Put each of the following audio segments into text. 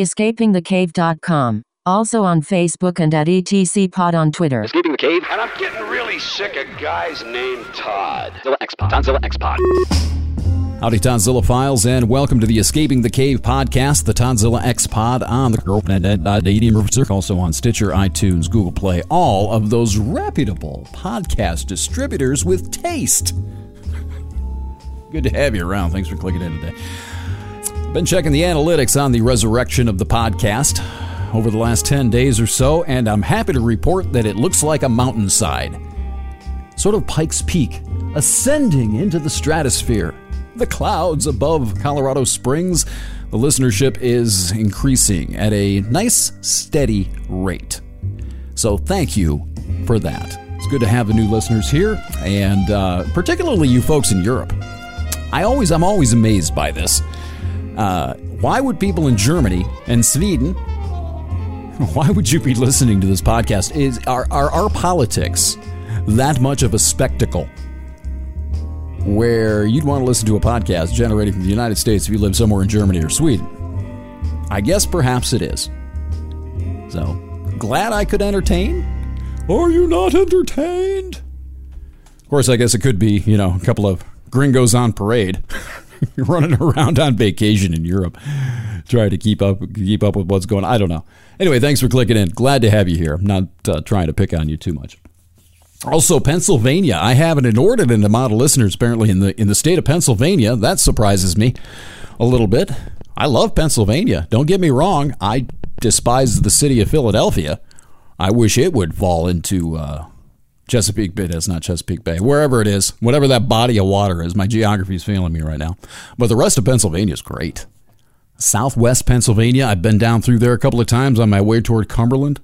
escapingthecave.com. Also on Facebook and at ETCPod on Twitter. Escaping the cave? And I'm getting really sick of guys named Todd. Zilla X Pod. Tonzilla X Pod. Howdy, Tonzilla Files, and welcome to the Escaping the Cave podcast, the Tonzilla X Pod on the GirlfriendDating also on Stitcher, iTunes, Google Play, all of those reputable podcast distributors with taste. Good to have you around. Thanks for clicking in today. Been checking the analytics on the resurrection of the podcast over the last 10 days or so, and I'm happy to report that it looks like a mountainside. Sort of Pikes Peak, ascending into the stratosphere the clouds above Colorado Springs, the listenership is increasing at a nice, steady rate. So thank you for that. It's good to have the new listeners here, and uh, particularly you folks in Europe. I always, I'm always amazed by this. Uh, why would people in Germany and Sweden? Why would you be listening to this podcast? Is are, are our politics that much of a spectacle? where you'd want to listen to a podcast generated from the United States if you live somewhere in Germany or Sweden. I guess perhaps it is. So, glad I could entertain. Are you not entertained? Of course, I guess it could be, you know, a couple of gringos on parade. running around on vacation in Europe, trying to keep up keep up with what's going on. I don't know. Anyway, thanks for clicking in. Glad to have you here. I'm not uh, trying to pick on you too much. Also, Pennsylvania. I have an inordinate amount of listeners apparently in the in the state of Pennsylvania. That surprises me a little bit. I love Pennsylvania. Don't get me wrong. I despise the city of Philadelphia. I wish it would fall into uh, Chesapeake Bay. That's not Chesapeake Bay. Wherever it is, whatever that body of water is. My geography is failing me right now. But the rest of Pennsylvania is great. Southwest Pennsylvania. I've been down through there a couple of times on my way toward Cumberland.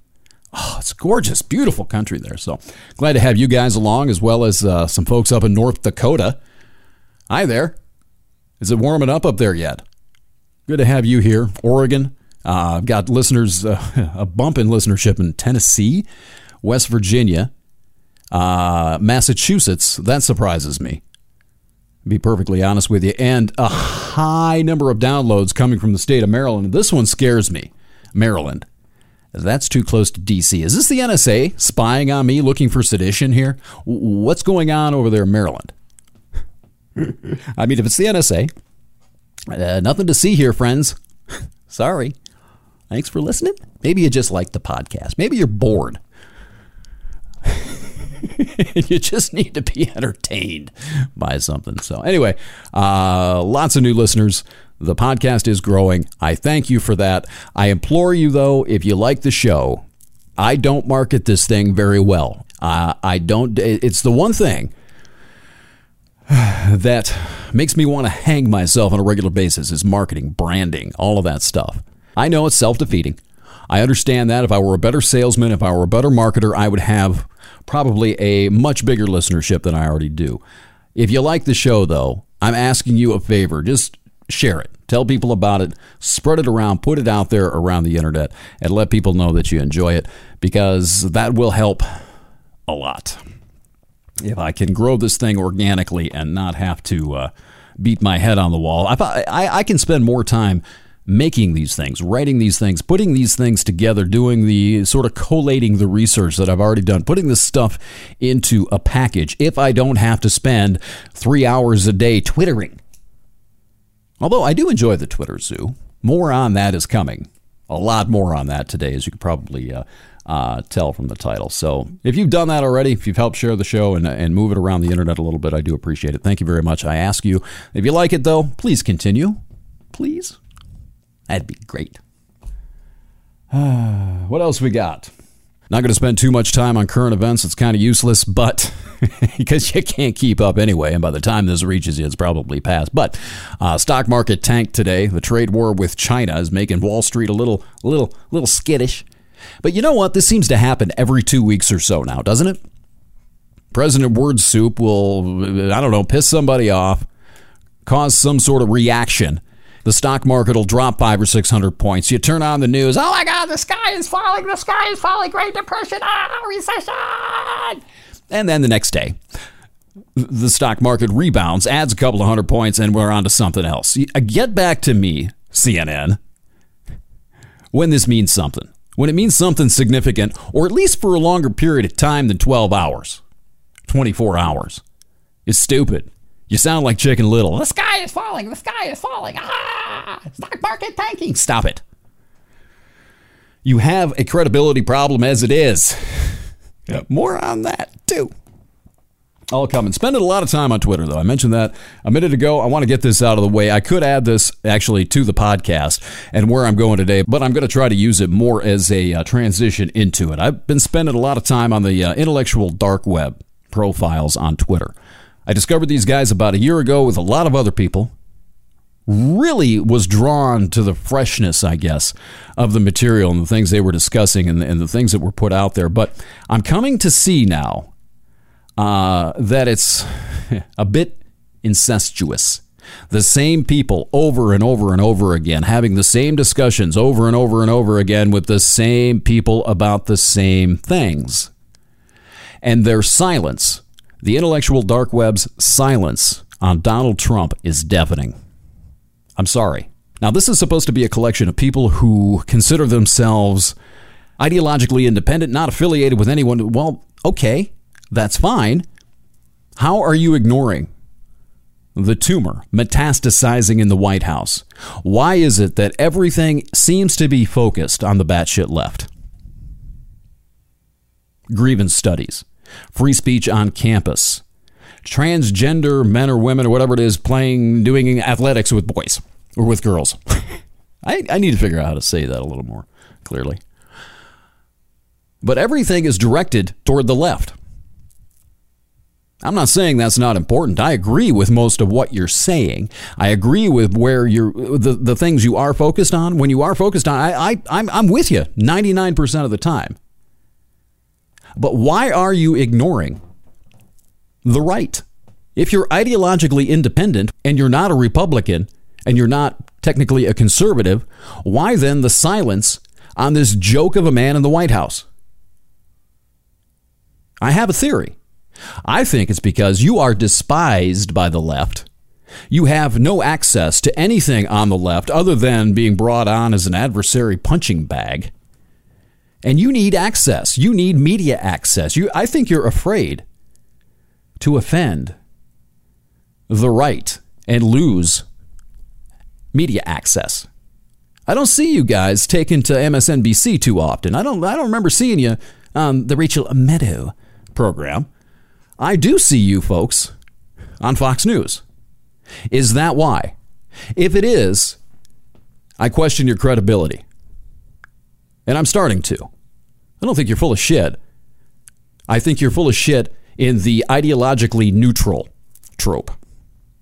Oh, it's gorgeous, beautiful country there. So glad to have you guys along, as well as uh, some folks up in North Dakota. Hi there. Is it warming up up there yet? Good to have you here, Oregon. Uh, I've got listeners, uh, a bump in listenership in Tennessee, West Virginia, uh, Massachusetts. That surprises me. Be perfectly honest with you, and a high number of downloads coming from the state of Maryland. This one scares me, Maryland. That's too close to D.C. Is this the NSA spying on me, looking for sedition here? What's going on over there in Maryland? I mean, if it's the NSA, uh, nothing to see here, friends. Sorry. Thanks for listening. Maybe you just like the podcast. Maybe you're bored. you just need to be entertained by something. So, anyway, uh, lots of new listeners. The podcast is growing. I thank you for that. I implore you, though, if you like the show, I don't market this thing very well. Uh, I don't, it's the one thing that makes me want to hang myself on a regular basis is marketing, branding, all of that stuff. I know it's self defeating. I understand that if I were a better salesman, if I were a better marketer, I would have probably a much bigger listenership than I already do. If you like the show, though, I'm asking you a favor. Just share it. Tell people about it. Spread it around. Put it out there around the internet and let people know that you enjoy it because that will help a lot. If I can grow this thing organically and not have to uh, beat my head on the wall, I, I, I can spend more time making these things, writing these things, putting these things together, doing the sort of collating the research that I've already done, putting this stuff into a package if I don't have to spend three hours a day twittering Although I do enjoy the Twitter zoo. More on that is coming. A lot more on that today, as you can probably uh, uh, tell from the title. So if you've done that already, if you've helped share the show and, and move it around the internet a little bit, I do appreciate it. Thank you very much. I ask you, if you like it though, please continue. Please. That'd be great. what else we got? Not going to spend too much time on current events. It's kind of useless, but because you can't keep up anyway. And by the time this reaches you, it's probably past. But uh, stock market tanked today. The trade war with China is making Wall Street a little, little, little skittish. But you know what? This seems to happen every two weeks or so now, doesn't it? President Word Soup will, I don't know, piss somebody off, cause some sort of reaction the stock market will drop five or six hundred points. You turn on the news, oh my God, the sky is falling, the sky is falling, Great Depression, ah, recession. And then the next day, the stock market rebounds, adds a couple of hundred points, and we're on to something else. Uh, get back to me, CNN. when this means something. When it means something significant, or at least for a longer period of time than 12 hours, 24 hours. It's stupid. You sound like Chicken Little. The sky is falling. The sky is falling. Ah! Stock market tanking. Stop it. You have a credibility problem as it is. Yep. More on that, too. I'll come and spending a lot of time on Twitter, though. I mentioned that a minute ago. I want to get this out of the way. I could add this actually to the podcast and where I'm going today, but I'm going to try to use it more as a uh, transition into it. I've been spending a lot of time on the uh, intellectual dark web profiles on Twitter. I discovered these guys about a year ago with a lot of other people. Really was drawn to the freshness, I guess, of the material and the things they were discussing and, and the things that were put out there. But I'm coming to see now uh, that it's a bit incestuous. The same people over and over and over again, having the same discussions over and over and over again with the same people about the same things. And their silence, the intellectual dark web's silence on Donald Trump is deafening. I'm sorry. Now, this is supposed to be a collection of people who consider themselves ideologically independent, not affiliated with anyone. Well, okay, that's fine. How are you ignoring the tumor metastasizing in the White House? Why is it that everything seems to be focused on the batshit left? Grievance studies, free speech on campus, transgender men or women or whatever it is playing, doing athletics with boys or with girls. I, I need to figure out how to say that a little more clearly. But everything is directed toward the left. I'm not saying that's not important. I agree with most of what you're saying. I agree with where you're the, the things you are focused on. When you are focused on, I, I I'm I'm with you 99% of the time. But why are you ignoring the right? If you're ideologically independent and you're not a Republican and you're not technically a conservative, why then the silence on this joke of a man in the White House? I have a theory. I think it's because you are despised by the left. You have no access to anything on the left other than being brought on as an adversary punching bag. And you need access. You need media access. You, I think you're afraid to offend the right and lose media access. I don't see you guys taken to MSNBC too often. I don't I don't remember seeing you on the Rachel Maddow program. I do see you folks on Fox News. Is that why? If it is, I question your credibility. And I'm starting to. I don't think you're full of shit. I think you're full of shit in the ideologically neutral trope.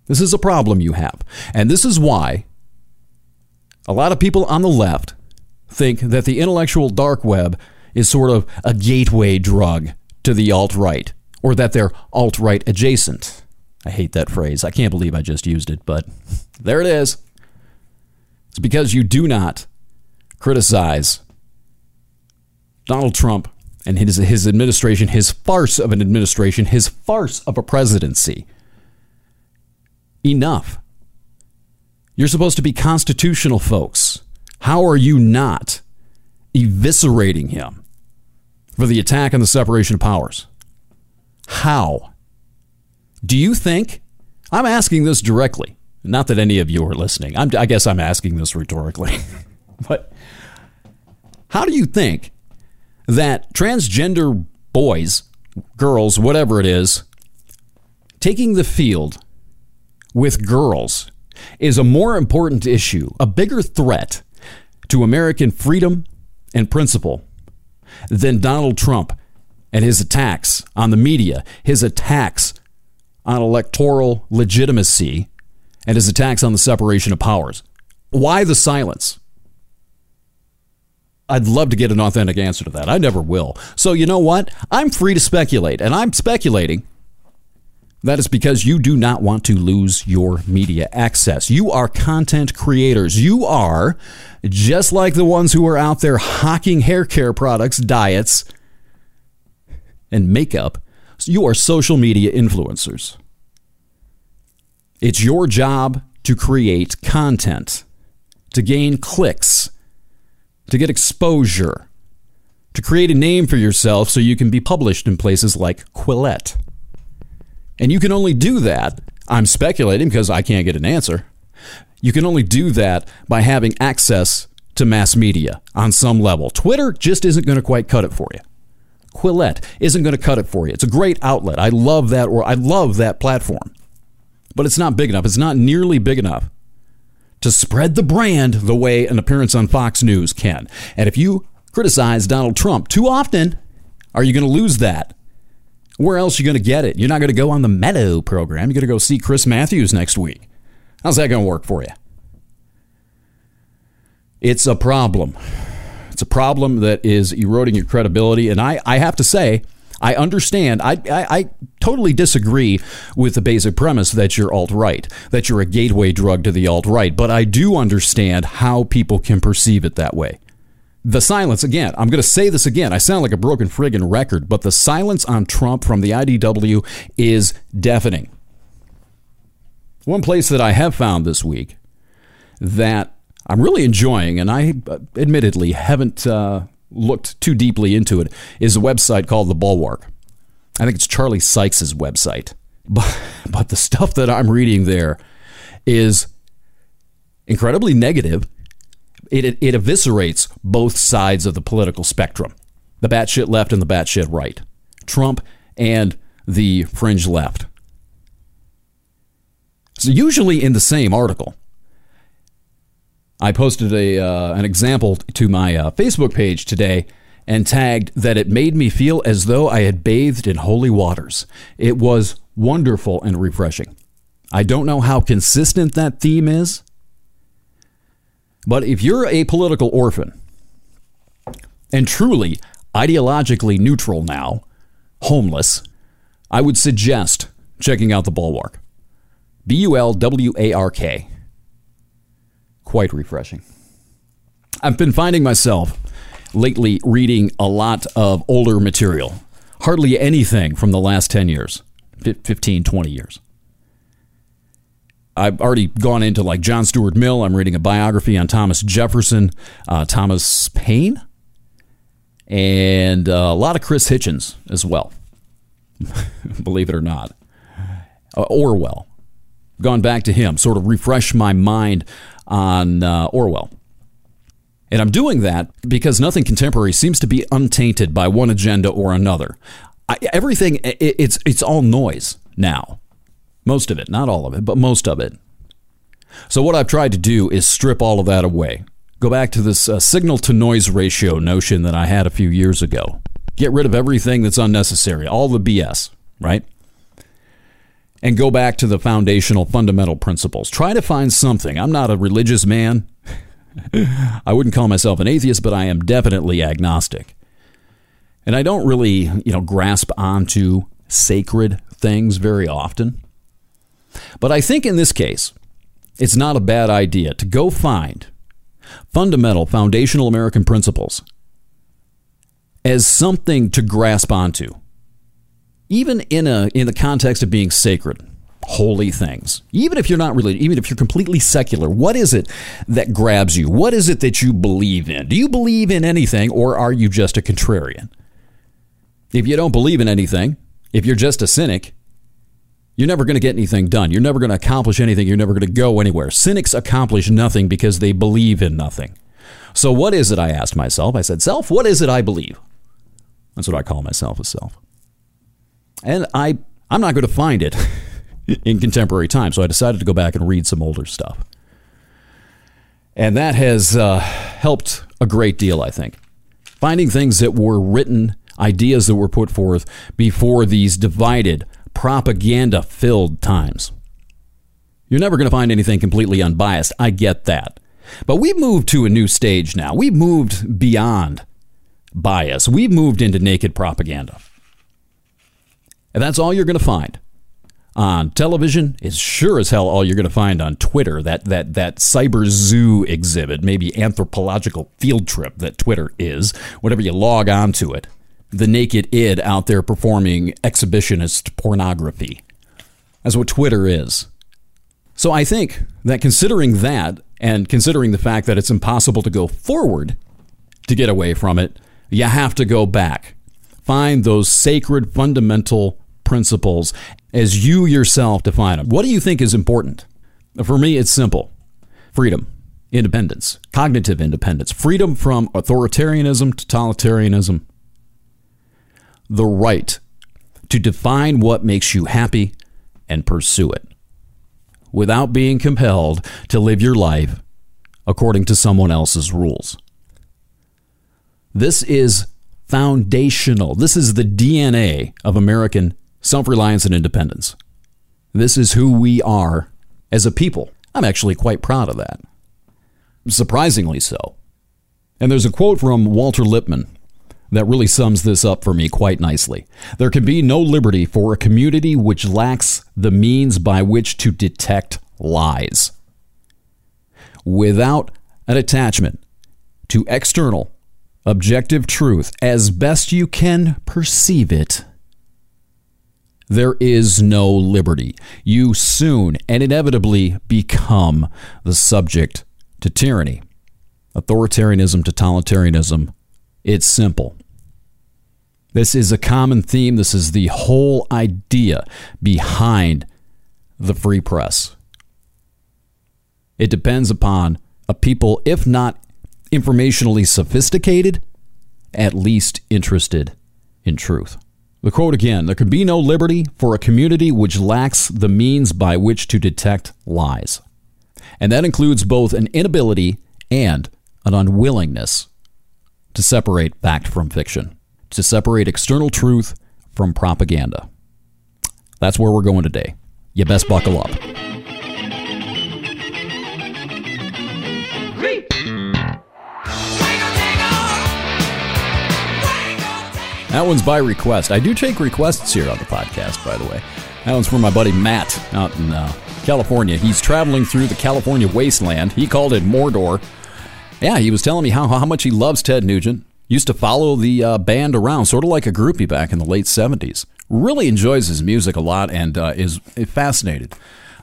This is a problem you have. And this is why a lot of people on the left think that the intellectual dark web is sort of a gateway drug to the alt right or that they're alt right adjacent. I hate that phrase. I can't believe I just used it, but there it is. It's because you do not criticize Donald Trump and his, his administration, his farce of an administration, his farce of a presidency. Enough. You're supposed to be constitutional folks. How are you not eviscerating him for the attack on the separation of powers? How? Do you think? I'm asking this directly. Not that any of you are listening. I'm, I guess I'm asking this rhetorically. but how do you think that transgender boys, girls, whatever it is, taking the field with girls is a more important issue, a bigger threat to American freedom and principle than Donald Trump and his attacks on the media, his attacks on electoral legitimacy, and his attacks on the separation of powers. Why the silence? I'd love to get an authentic answer to that. I never will. So, you know what? I'm free to speculate, and I'm speculating that is because you do not want to lose your media access. You are content creators. You are just like the ones who are out there hawking hair care products, diets, and makeup, you are social media influencers. It's your job to create content, to gain clicks, to get exposure, to create a name for yourself so you can be published in places like Quillette. And you can only do that, I'm speculating because I can't get an answer. You can only do that by having access to mass media on some level. Twitter just isn't going to quite cut it for you. Quillette isn't going to cut it for you. It's a great outlet. I love that or I love that platform. But it's not big enough. It's not nearly big enough to spread the brand the way an appearance on Fox News can. And if you criticize Donald Trump too often, are you going to lose that? Where else are you going to get it? You're not going to go on the Maddow program. You're going to go see Chris Matthews next week. How's that going to work for you? It's a problem. It's a problem that is eroding your credibility. And I, I have to say, I understand. I, I, I, totally disagree with the basic premise that you're alt right, that you're a gateway drug to the alt right, but I do understand how people can perceive it that way. The silence, again, I'm going to say this again. I sound like a broken friggin' record, but the silence on Trump from the IDW is deafening. One place that I have found this week that I'm really enjoying, and I uh, admittedly haven't uh, looked too deeply into it, is a website called The Bulwark. I think it's Charlie Sykes's website. But, but the stuff that I'm reading there is incredibly negative. It, it, it eviscerates both sides of the political spectrum the batshit left and the batshit right, Trump and the fringe left. So, usually in the same article, I posted a uh, an example to my uh, Facebook page today and tagged that it made me feel as though I had bathed in holy waters. It was wonderful and refreshing. I don't know how consistent that theme is, but if you're a political orphan and truly ideologically neutral now, homeless, I would suggest checking out the Bulwark. B U L W A R K. Quite refreshing. I've been finding myself lately reading a lot of older material, hardly anything from the last 10 years, 15, 20 years. I've already gone into like John Stuart Mill. I'm reading a biography on Thomas Jefferson, uh, Thomas Paine, and uh, a lot of Chris Hitchens as well. Believe it or not. Uh, Orwell gone back to him, sort of refresh my mind on uh, Orwell. And I'm doing that because nothing contemporary seems to be untainted by one agenda or another. I, everything, it, it's, it's all noise now. Most of it, not all of it, but most of it. So, what I've tried to do is strip all of that away. Go back to this uh, signal to noise ratio notion that I had a few years ago. Get rid of everything that's unnecessary, all the BS, right? And go back to the foundational fundamental principles. Try to find something. I'm not a religious man. I wouldn't call myself an atheist, but I am definitely agnostic. And I don't really, you know, grasp onto sacred things very often. But I think in this case, it's not a bad idea to go find fundamental, foundational American principles as something to grasp onto even in a in the context of being sacred holy things even if you're not really even if you're completely secular what is it that grabs you? What is it that you believe in? Do you believe in anything or are you just a contrarian? If you don't believe in anything if you're just a cynic you're never going to get anything done. You're never going to accomplish anything. You're never going to go anywhere. Cynics accomplish nothing because they believe in nothing. So what is it i asked myself? I said self what is it i believe? That's what i call myself a self and I I'm not going to find it in contemporary times. So I decided to go back and read some older stuff, and that has uh, helped a great deal. I think finding things that were written, ideas that were put forth before these divided, propaganda-filled times. You're never going to find anything completely unbiased. I get that. But we've moved to a new stage now. We've moved beyond bias. We've moved into naked propaganda. And that's all you're going to find on television. It's sure as hell all you're going to find on Twitter. That that that cyber zoo exhibit, maybe anthropological field trip that Twitter is. Whenever you log on to it, the naked id out there performing exhibitionist pornography. That's what Twitter is. So I think that considering that, and considering the fact that it's impossible to go forward to get away from it. You have to go back. Find those sacred fundamental principles as you yourself define them. What do you think is important? For me, it's simple freedom, independence, cognitive independence, freedom from authoritarianism, totalitarianism, the right to define what makes you happy and pursue it without being compelled to live your life according to someone else's rules. This is foundational. This is the DNA of American self reliance and independence. This is who we are as a people. I'm actually quite proud of that. Surprisingly so. And there's a quote from Walter Lippmann that really sums this up for me quite nicely. There can be no liberty for a community which lacks the means by which to detect lies. Without an attachment to external, objective truth as best you can perceive it, there is no liberty. You soon and inevitably become the subject to tyranny. Authoritarianism, totalitarianism, it's simple. This is a common theme. This is the whole idea behind the free press. It depends upon a people, if not informationally sophisticated, at least interested in truth. The quote again There can be no liberty for a community which lacks the means by which to detect lies. And that includes both an inability and an unwillingness to separate fact from fiction, to separate external truth from propaganda. That's where we're going today. You best buckle up. That one's by request. I do take requests here on the podcast, by the way. That one's from my buddy Matt out in uh, California. He's traveling through the California wasteland. He called it Mordor. Yeah, he was telling me how, how much he loves Ted Nugent. Used to follow the uh, band around, sort of like a groupie back in the late 70s. Really enjoys his music a lot and uh, is fascinated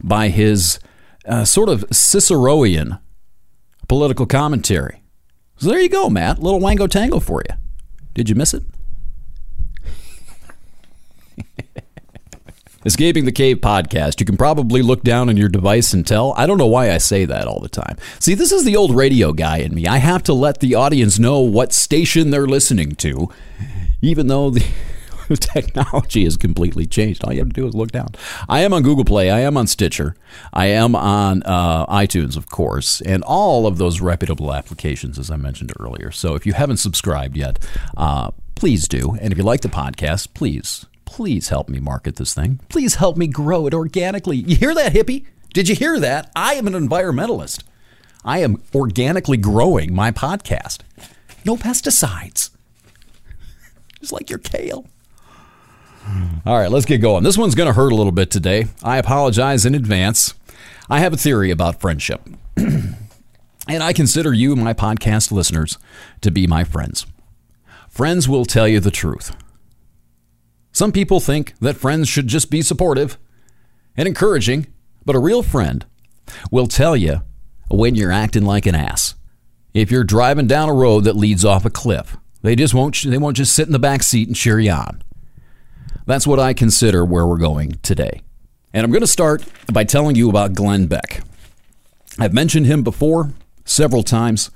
by his uh, sort of Ciceronian political commentary. So there you go, Matt. Little Wango Tango for you. Did you miss it? Escaping the Cave podcast. You can probably look down on your device and tell. I don't know why I say that all the time. See, this is the old radio guy in me. I have to let the audience know what station they're listening to, even though the technology has completely changed. All you have to do is look down. I am on Google Play. I am on Stitcher. I am on uh, iTunes, of course, and all of those reputable applications, as I mentioned earlier. So if you haven't subscribed yet, uh, please do. And if you like the podcast, please please help me market this thing. Please help me grow it organically. You hear that, hippie? Did you hear that? I am an environmentalist. I am organically growing my podcast. No pesticides. Just like your kale. All right, let's get going. This one's going to hurt a little bit today. I apologize in advance. I have a theory about friendship. and I consider you, my podcast listeners, to be my friends. Friends will tell you the truth. Some people think that friends should just be supportive and encouraging, but a real friend will tell you when you're acting like an ass. If you're driving down a road that leads off a cliff, they just won't they won't just sit in the back seat and cheer you on. That's what I consider where we're going today. And I'm going to start by telling you about Glenn Beck. I've mentioned him before several times,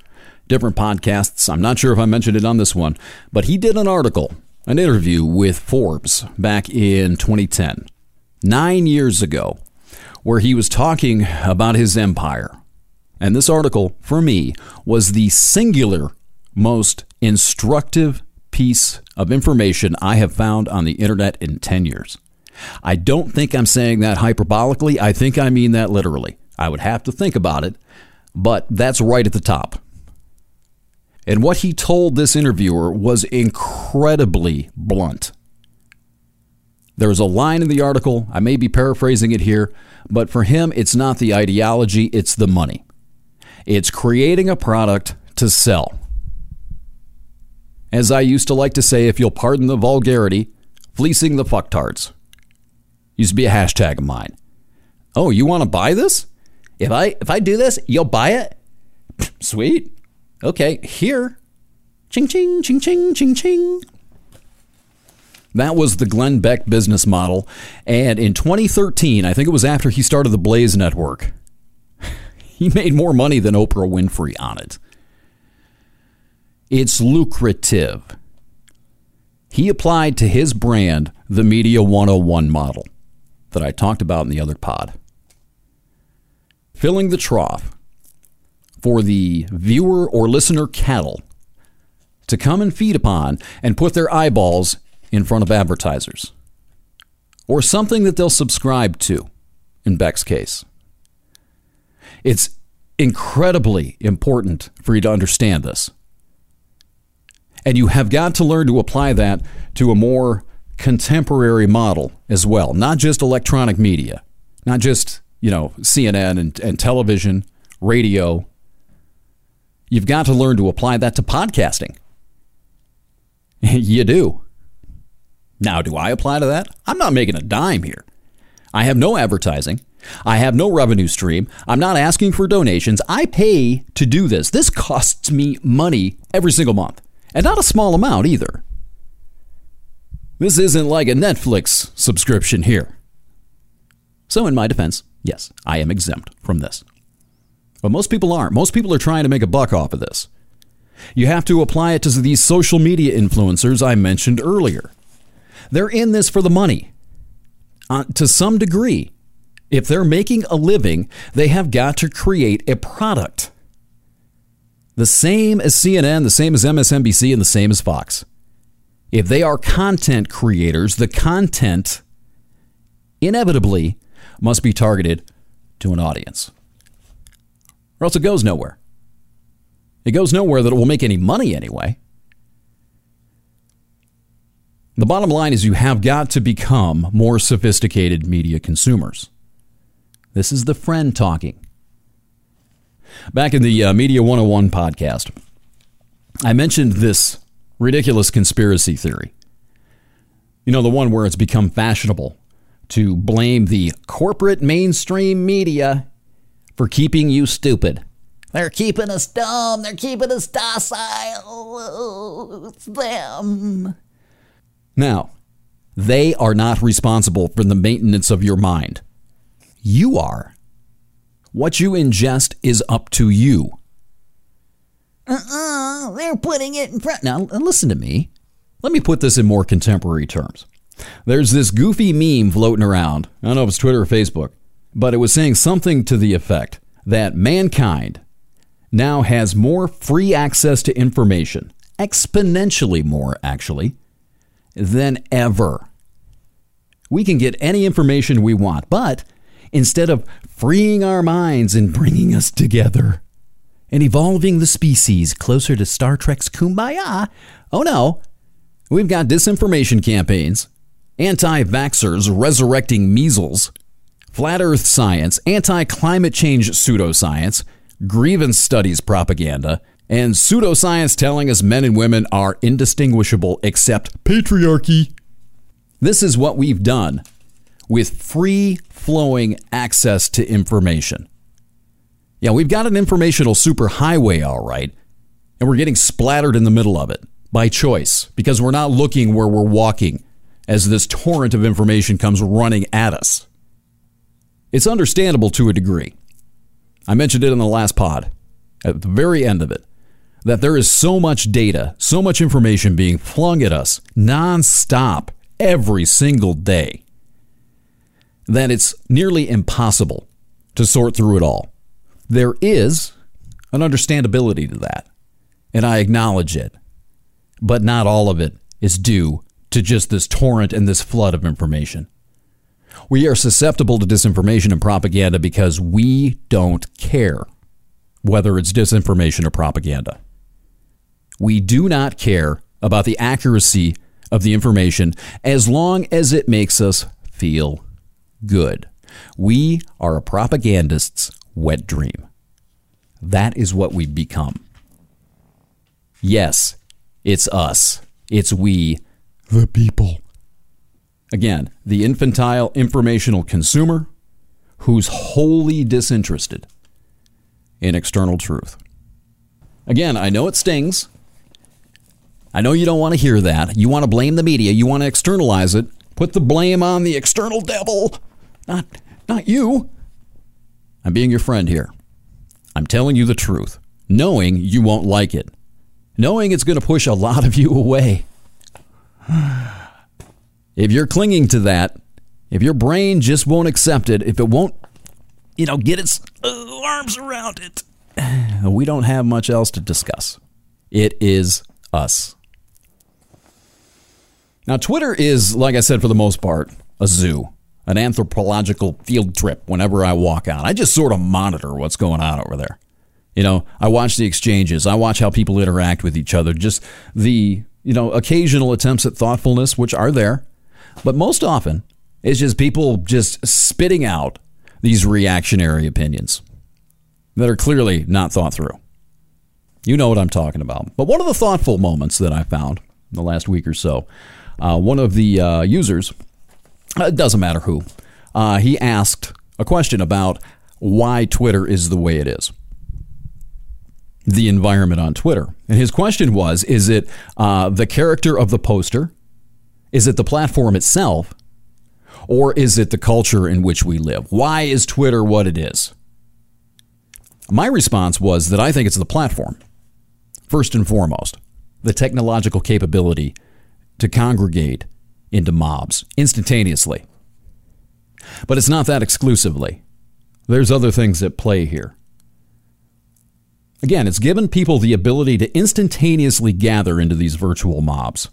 different podcasts. I'm not sure if I mentioned it on this one, but he did an article an interview with Forbes back in 2010, nine years ago, where he was talking about his empire. And this article, for me, was the singular most instructive piece of information I have found on the internet in 10 years. I don't think I'm saying that hyperbolically. I think I mean that literally. I would have to think about it, but that's right at the top. And what he told this interviewer was incredibly blunt. There's a line in the article, I may be paraphrasing it here, but for him, it's not the ideology, it's the money. It's creating a product to sell. As I used to like to say, if you'll pardon the vulgarity, fleecing the fucktards. Used to be a hashtag of mine. Oh, you want to buy this? If I if I do this, you'll buy it? Sweet. Okay, here Ching, ching, ching, ching, ching, ching. That was the Glenn Beck business model. And in 2013, I think it was after he started the Blaze Network, he made more money than Oprah Winfrey on it. It's lucrative. He applied to his brand the Media 101 model that I talked about in the other pod. Filling the trough for the viewer or listener cattle to come and feed upon and put their eyeballs in front of advertisers or something that they'll subscribe to, in Beck's case. It's incredibly important for you to understand this. And you have got to learn to apply that to a more contemporary model as well, not just electronic media, not just, you know, CNN and, and television, radio. You've got to learn to apply that to podcasting. you do. Now, do I apply to that? I'm not making a dime here. I have no advertising. I have no revenue stream. I'm not asking for donations. I pay to do this. This costs me money every single month, and not a small amount either. This isn't like a Netflix subscription here. So, in my defense, yes, I am exempt from this. But most people aren't. Most people are trying to make a buck off of this. You have to apply it to these social media influencers I mentioned earlier. They're in this for the money. Uh, to some degree, if they're making a living, they have got to create a product. The same as CNN, the same as MSNBC, and the same as Fox. If they are content creators, the content inevitably must be targeted to an audience, or else it goes nowhere. It goes nowhere that it will make any money anyway. The bottom line is you have got to become more sophisticated media consumers. This is the friend talking. Back in the uh, Media 101 podcast, I mentioned this ridiculous conspiracy theory. You know, the one where it's become fashionable to blame the corporate mainstream media for keeping you stupid. They're keeping us dumb. They're keeping us docile. It's them. Now, they are not responsible for the maintenance of your mind. You are. What you ingest is up to you. Uh-uh, they're putting it in front. Now, listen to me. Let me put this in more contemporary terms. There's this goofy meme floating around. I don't know if it's Twitter or Facebook, but it was saying something to the effect that mankind now has more free access to information, exponentially more, actually, than ever. We can get any information we want, but instead of freeing our minds and bringing us together and evolving the species closer to Star Trek's Kumbaya, oh no, we've got disinformation campaigns, anti vaxxers resurrecting measles, flat earth science, anti climate change pseudoscience, grievance studies propaganda, and pseudoscience telling us men and women are indistinguishable except patriarchy. This is what we've done with free flowing access to information. Yeah, we've got an informational superhighway, all right, and we're getting splattered in the middle of it by choice because we're not looking where we're walking as this torrent of information comes running at us. It's understandable to a degree. I mentioned it in the last pod, at the very end of it, that there is so much data, so much information being flung at us nonstop every single day that it's nearly impossible to sort through it all. There is an understandability to that, and I acknowledge it, but not all of it is due to just this torrent and this flood of information. We are susceptible to disinformation and propaganda because we don't care whether it's disinformation or propaganda. We do not care about the accuracy of the information as long as it makes us feel good. We are a propagandist's wet dream. That is what we've become. Yes, it's us. It's we, the people. Again, the infantile informational consumer who's wholly disinterested in external truth. Again, I know it stings. I know you don't want to hear that. You want to blame the media. You want to externalize it. Put the blame on the external devil, not not you. I'm being your friend here. I'm telling you the truth, knowing you won't like it, knowing it's going to push a lot of you away. If you're clinging to that, if your brain just won't accept it, if it won't, you know, get its uh, arms around it, we don't have much else to discuss. It is us. Now, Twitter is, like I said, for the most part, a zoo, an anthropological field trip whenever I walk out. I just sort of monitor what's going on over there. You know, I watch the exchanges, I watch how people interact with each other, just the, you know, occasional attempts at thoughtfulness, which are there. But most often, it's just people just spitting out these reactionary opinions that are clearly not thought through. You know what I'm talking about. But one of the thoughtful moments that I found in the last week or so, uh, one of the uh, users, uh, it doesn't matter who, uh, he asked a question about why Twitter is the way it is. The environment on Twitter. And his question was Is it uh, the character of the poster? Is it the platform itself? Or is it the culture in which we live? Why is Twitter what it is? My response was that I think it's the platform, first and foremost, the technological capability to congregate into mobs instantaneously. But it's not that exclusively. There's other things at play here. Again, it's given people the ability to instantaneously gather into these virtual mobs.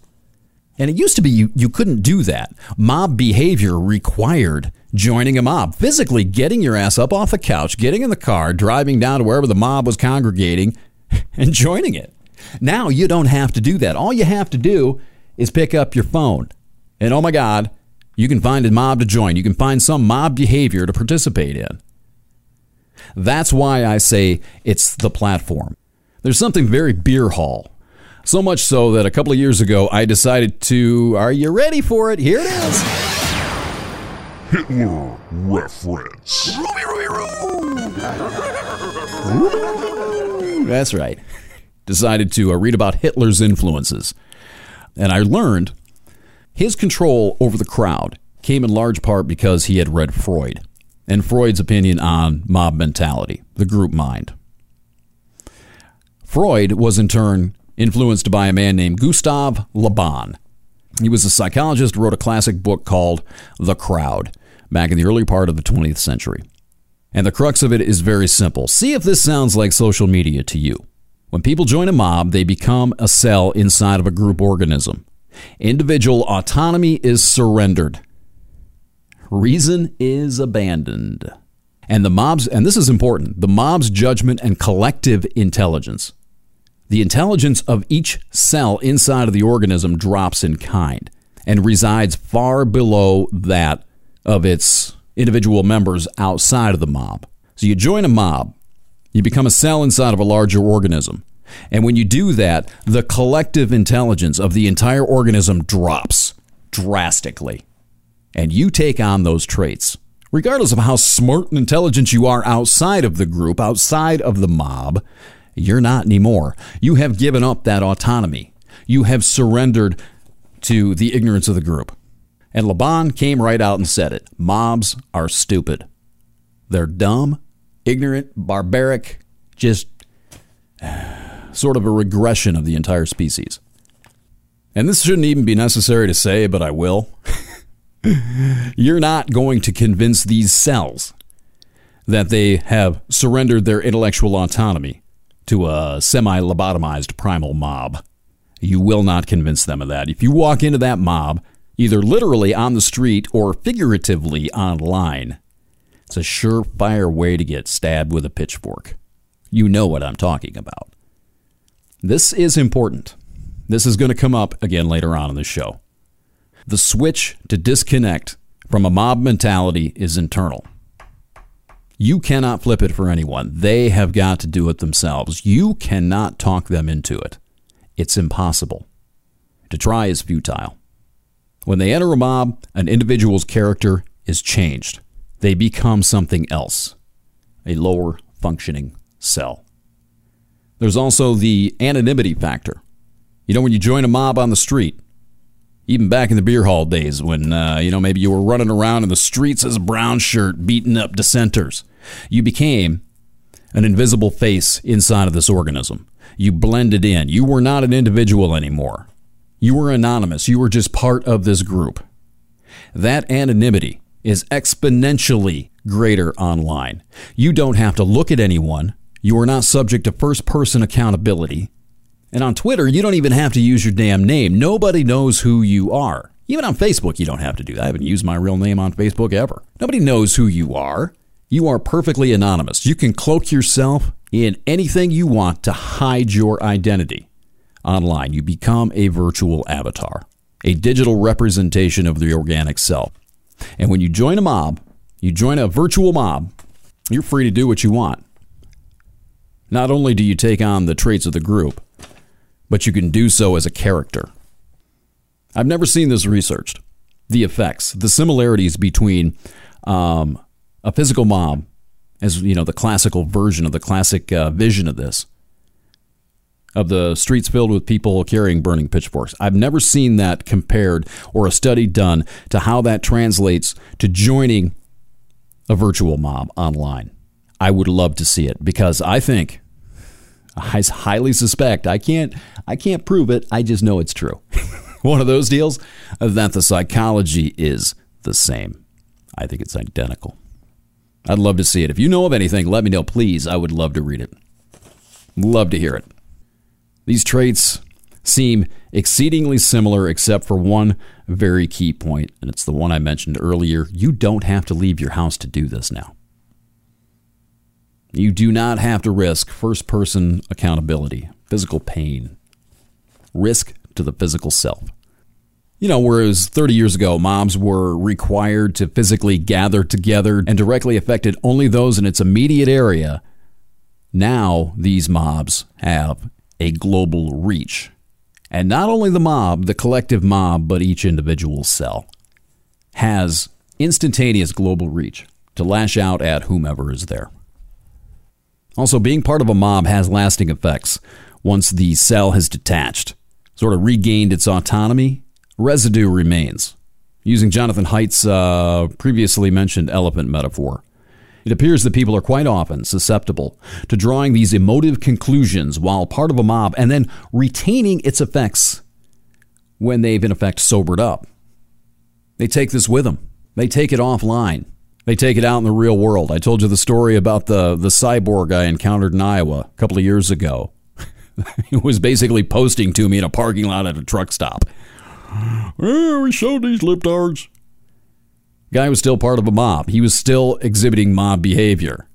And it used to be you, you couldn't do that. Mob behavior required joining a mob, physically getting your ass up off the couch, getting in the car, driving down to wherever the mob was congregating, and joining it. Now you don't have to do that. All you have to do is pick up your phone. And oh my God, you can find a mob to join. You can find some mob behavior to participate in. That's why I say it's the platform. There's something very beer hall so much so that a couple of years ago, I decided to. Are you ready for it? Here it is Hitler reference. That's right. Decided to uh, read about Hitler's influences. And I learned his control over the crowd came in large part because he had read Freud and Freud's opinion on mob mentality, the group mind. Freud was in turn influenced by a man named Gustave Le Bon. He was a psychologist, who wrote a classic book called The Crowd back in the early part of the 20th century. And the crux of it is very simple. See if this sounds like social media to you. When people join a mob, they become a cell inside of a group organism. Individual autonomy is surrendered. Reason is abandoned. And the mob's, and this is important, the mob's judgment and collective intelligence the intelligence of each cell inside of the organism drops in kind and resides far below that of its individual members outside of the mob. So you join a mob, you become a cell inside of a larger organism. And when you do that, the collective intelligence of the entire organism drops drastically. And you take on those traits. Regardless of how smart and intelligent you are outside of the group, outside of the mob, you're not anymore. You have given up that autonomy. You have surrendered to the ignorance of the group. And Le Bon came right out and said it. Mobs are stupid. They're dumb, ignorant, barbaric, just sort of a regression of the entire species. And this shouldn't even be necessary to say, but I will. You're not going to convince these cells that they have surrendered their intellectual autonomy to a semi lobotomized primal mob. You will not convince them of that. If you walk into that mob, either literally on the street or figuratively online, it's a surefire way to get stabbed with a pitchfork. You know what I'm talking about. This is important. This is going to come up again later on in the show. The switch to disconnect from a mob mentality is internal. You cannot flip it for anyone. They have got to do it themselves. You cannot talk them into it. It's impossible. To try is futile. When they enter a mob, an individual's character is changed. They become something else, a lower functioning cell. There's also the anonymity factor. You know, when you join a mob on the street, even back in the beer hall days when, uh, you know, maybe you were running around in the streets as a brown shirt beating up dissenters, you became an invisible face inside of this organism. You blended in. You were not an individual anymore. You were anonymous. You were just part of this group. That anonymity is exponentially greater online. You don't have to look at anyone. You are not subject to first person accountability. And on Twitter, you don't even have to use your damn name. Nobody knows who you are. Even on Facebook, you don't have to do that. I haven't used my real name on Facebook ever. Nobody knows who you are. You are perfectly anonymous. You can cloak yourself in anything you want to hide your identity online. You become a virtual avatar, a digital representation of the organic self. And when you join a mob, you join a virtual mob, you're free to do what you want. Not only do you take on the traits of the group, but you can do so as a character. I've never seen this researched. The effects, the similarities between um, a physical mob, as you know, the classical version of the classic uh, vision of this, of the streets filled with people carrying burning pitchforks. I've never seen that compared or a study done to how that translates to joining a virtual mob online. I would love to see it because I think I highly suspect I can't I can't prove it. I just know it's true. One of those deals uh, that the psychology is the same. I think it's identical. I'd love to see it. If you know of anything, let me know, please. I would love to read it. Love to hear it. These traits seem exceedingly similar, except for one very key point, and it's the one I mentioned earlier. You don't have to leave your house to do this now. You do not have to risk first person accountability, physical pain, risk to the physical self. You know, whereas 30 years ago, mobs were required to physically gather together and directly affected only those in its immediate area, now these mobs have a global reach. And not only the mob, the collective mob, but each individual cell has instantaneous global reach to lash out at whomever is there. Also, being part of a mob has lasting effects. Once the cell has detached, sort of regained its autonomy, residue remains. Using Jonathan Haidt's uh, previously mentioned elephant metaphor, it appears that people are quite often susceptible to drawing these emotive conclusions while part of a mob and then retaining its effects when they've in effect sobered up. They take this with them, they take it offline. They take it out in the real world. I told you the story about the, the cyborg I encountered in Iowa a couple of years ago. he was basically posting to me in a parking lot at a truck stop. Well, we showed these libtards. Guy was still part of a mob. He was still exhibiting mob behavior.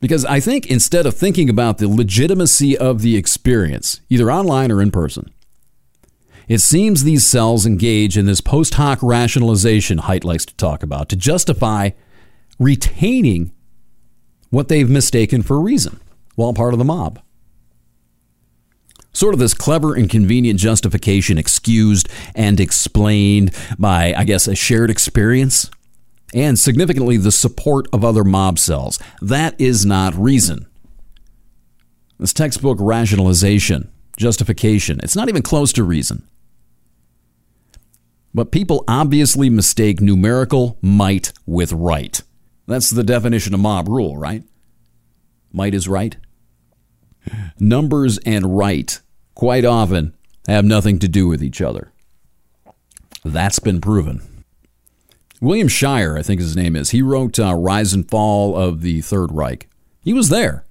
Because I think instead of thinking about the legitimacy of the experience, either online or in person, it seems these cells engage in this post hoc rationalization Haidt likes to talk about to justify retaining what they've mistaken for reason while part of the mob. Sort of this clever and convenient justification excused and explained by, I guess, a shared experience and significantly the support of other mob cells. That is not reason. This textbook rationalization, justification, it's not even close to reason. But people obviously mistake numerical might with right. That's the definition of mob rule, right? Might is right. Numbers and right quite often have nothing to do with each other. That's been proven. William Shirer, I think his name is, he wrote uh, Rise and Fall of the Third Reich. He was there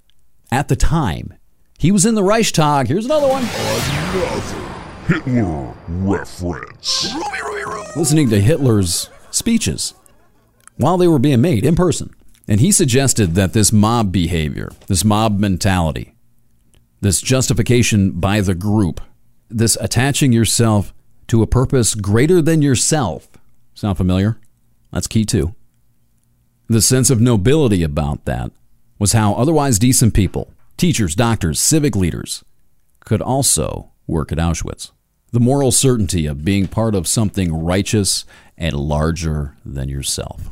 at the time. He was in the Reichstag. Here's another one. Hitler reference. listening to Hitler's speeches while they were being made in person. And he suggested that this mob behavior, this mob mentality, this justification by the group, this attaching yourself to a purpose greater than yourself, sound familiar? That's key too. The sense of nobility about that was how otherwise decent people, teachers, doctors, civic leaders, could also work at Auschwitz. The moral certainty of being part of something righteous and larger than yourself.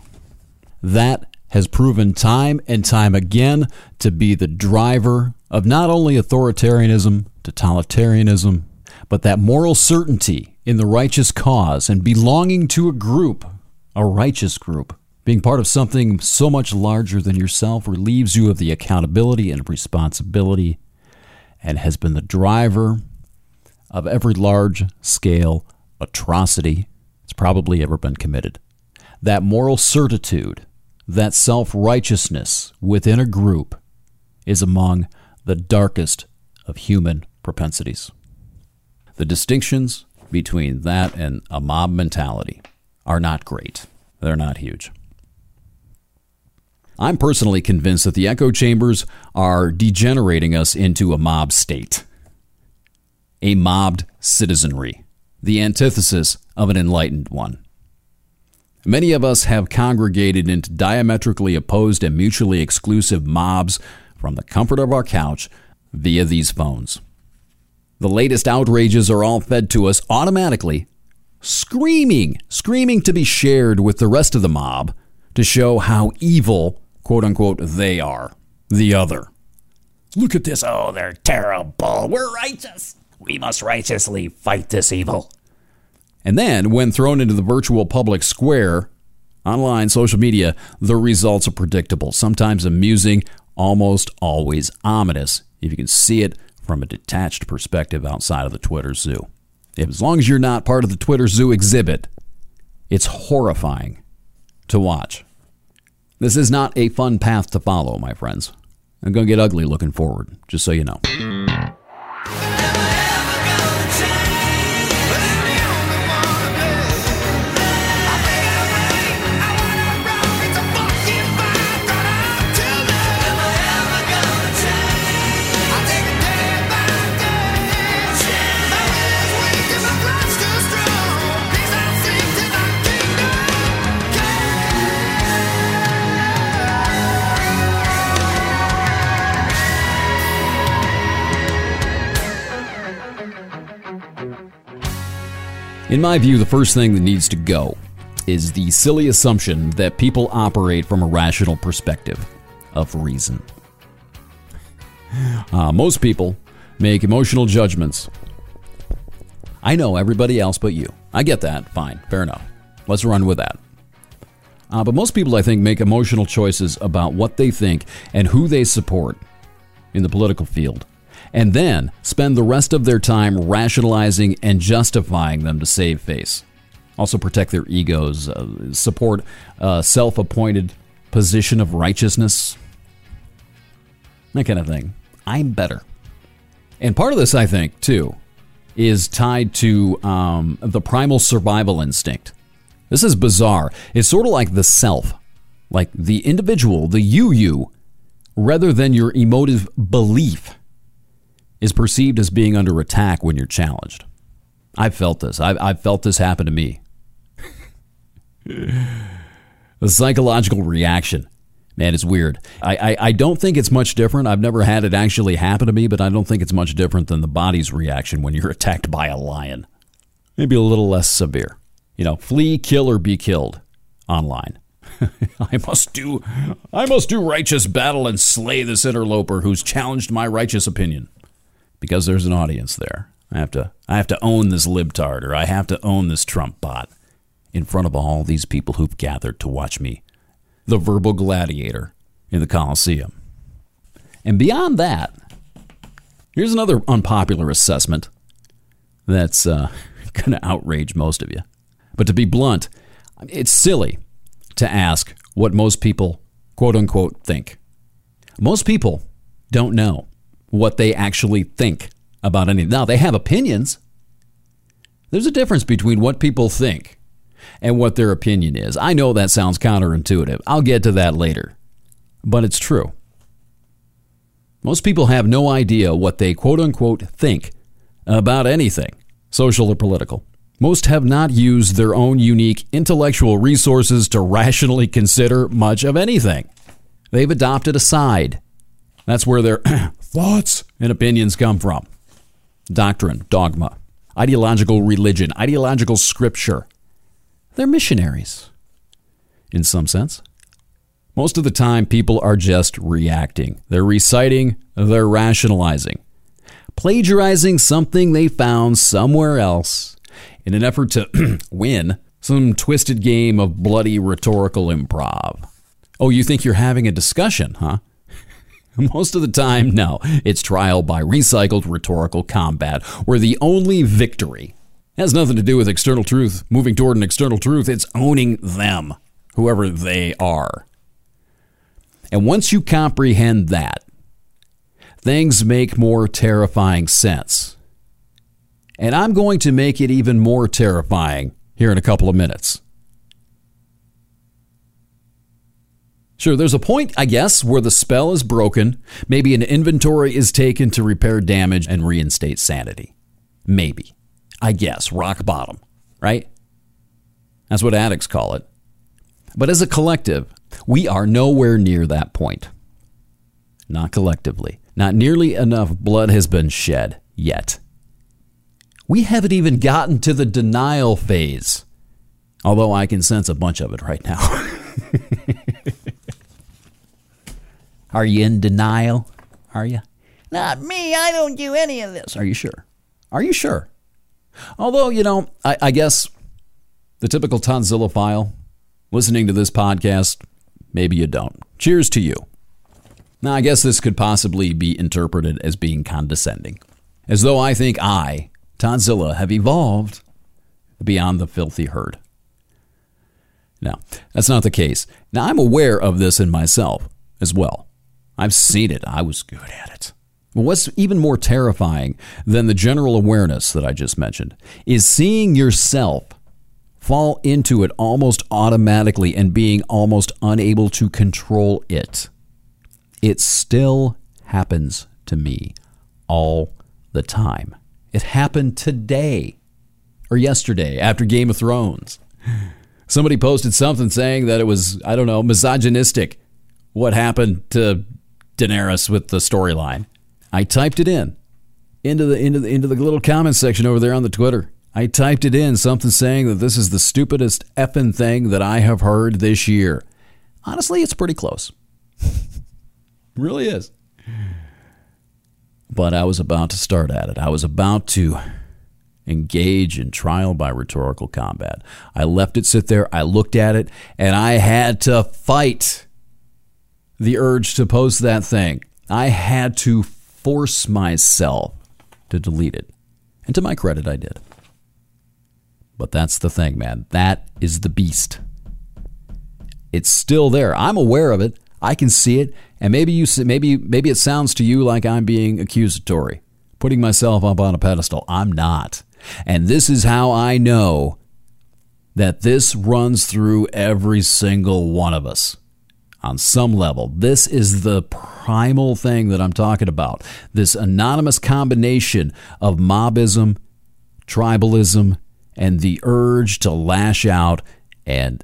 That has proven time and time again to be the driver of not only authoritarianism, totalitarianism, but that moral certainty in the righteous cause and belonging to a group, a righteous group, being part of something so much larger than yourself relieves you of the accountability and responsibility and has been the driver of every large scale atrocity that's probably ever been committed. That moral certitude, that self righteousness within a group is among the darkest of human propensities. The distinctions between that and a mob mentality are not great. They're not huge. I'm personally convinced that the echo chambers are degenerating us into a mob state, a mobbed citizenry, the antithesis of an enlightened one. Many of us have congregated into diametrically opposed and mutually exclusive mobs from the comfort of our couch via these phones. The latest outrages are all fed to us automatically, screaming, screaming to be shared with the rest of the mob to show how evil, quote unquote, they are. The other. Look at this. Oh, they're terrible. We're righteous. We must righteously fight this evil. And then, when thrown into the virtual public square, online, social media, the results are predictable, sometimes amusing, almost always ominous, if you can see it from a detached perspective outside of the Twitter zoo. If, as long as you're not part of the Twitter zoo exhibit, it's horrifying to watch. This is not a fun path to follow, my friends. I'm going to get ugly looking forward, just so you know. In my view, the first thing that needs to go is the silly assumption that people operate from a rational perspective of reason. Uh, most people make emotional judgments. I know everybody else but you. I get that. Fine. Fair enough. Let's run with that. Uh, but most people, I think, make emotional choices about what they think and who they support in the political field and then spend the rest of their time rationalizing and justifying them to save face. Also, protect their egos, uh, support a self appointed position of righteousness, that kind of thing. I'm better. And part of this, I think, too, is tied to um, the primal survival instinct. This is bizarre. It's sort of like the self, like the individual, the you you, rather than your emotive belief is perceived as being under attack when you're challenged. I've felt this. I've, I've felt this happen to me. the psychological reaction. Man, it's weird. I, I, I, don't think it's much different. I've never had it actually happen to me, but I don't think it's much different than the body's reaction when you're attacked by a lion. Maybe a little less severe. You know, flee, kill, or be killed online. I must do I must do righteous battle and slay this interloper who's challenged my righteous opinion because there's an audience there. I have to I have to own this libtard or I have to own this Trump bot in front of all these people who've gathered to watch me, the verbal gladiator in the Coliseum. And beyond that, here's another unpopular assessment that's uh, going to outrage most of you. But to be blunt, it's silly to ask what most people, quote unquote, think. Most people don't know what they actually think about anything. Now, they have opinions. There's a difference between what people think and what their opinion is. I know that sounds counterintuitive. I'll get to that later. But it's true. Most people have no idea what they quote unquote think about anything, social or political. Most have not used their own unique intellectual resources to rationally consider much of anything. They've adopted a side. That's where their thoughts and opinions come from doctrine, dogma, ideological religion, ideological scripture. They're missionaries, in some sense. Most of the time, people are just reacting. They're reciting, they're rationalizing. plagiarizing something they found somewhere else in an effort to win some twisted game of bloody rhetorical improv. Oh, you think you're having a discussion, huh? Most of the time, no. It's trial by recycled rhetorical combat, where the only victory has nothing to do with external truth, moving toward an external truth. It's owning them, whoever they are. And once you comprehend that, things make more terrifying sense. And I'm going to make it even more terrifying here in a couple of minutes. Sure, there's a point, I guess, where the spell is broken. Maybe an inventory is taken to repair damage and reinstate sanity. Maybe. I guess. Rock bottom, right? That's what addicts call it. But as a collective, we are nowhere near that point. Not collectively. Not nearly enough blood has been shed yet. We haven't even gotten to the denial phase. Although I can sense a bunch of it right now. Are you in denial? Are you? Not me. I don't do any of this. Are you sure? Are you sure? Although, you know, I, I guess the typical Tonzilla file, listening to this podcast, maybe you don't. Cheers to you. Now, I guess this could possibly be interpreted as being condescending, as though I think I, Tonzilla, have evolved beyond the filthy herd. Now, that's not the case. Now, I'm aware of this in myself as well. I've seen it. I was good at it. What's even more terrifying than the general awareness that I just mentioned is seeing yourself fall into it almost automatically and being almost unable to control it. It still happens to me all the time. It happened today or yesterday after Game of Thrones. Somebody posted something saying that it was, I don't know, misogynistic what happened to Daenerys with the storyline. I typed it in into the into the into the little comment section over there on the Twitter. I typed it in, something saying that this is the stupidest effing thing that I have heard this year. Honestly, it's pretty close. really is. But I was about to start at it. I was about to engage in trial by rhetorical combat. I left it sit there, I looked at it, and I had to fight the urge to post that thing. I had to force myself to delete it. And to my credit, I did. But that's the thing, man. That is the beast. It's still there. I'm aware of it. I can see it, and maybe you maybe maybe it sounds to you like I'm being accusatory, putting myself up on a pedestal. I'm not. And this is how I know that this runs through every single one of us on some level. This is the primal thing that I'm talking about. This anonymous combination of mobism, tribalism, and the urge to lash out and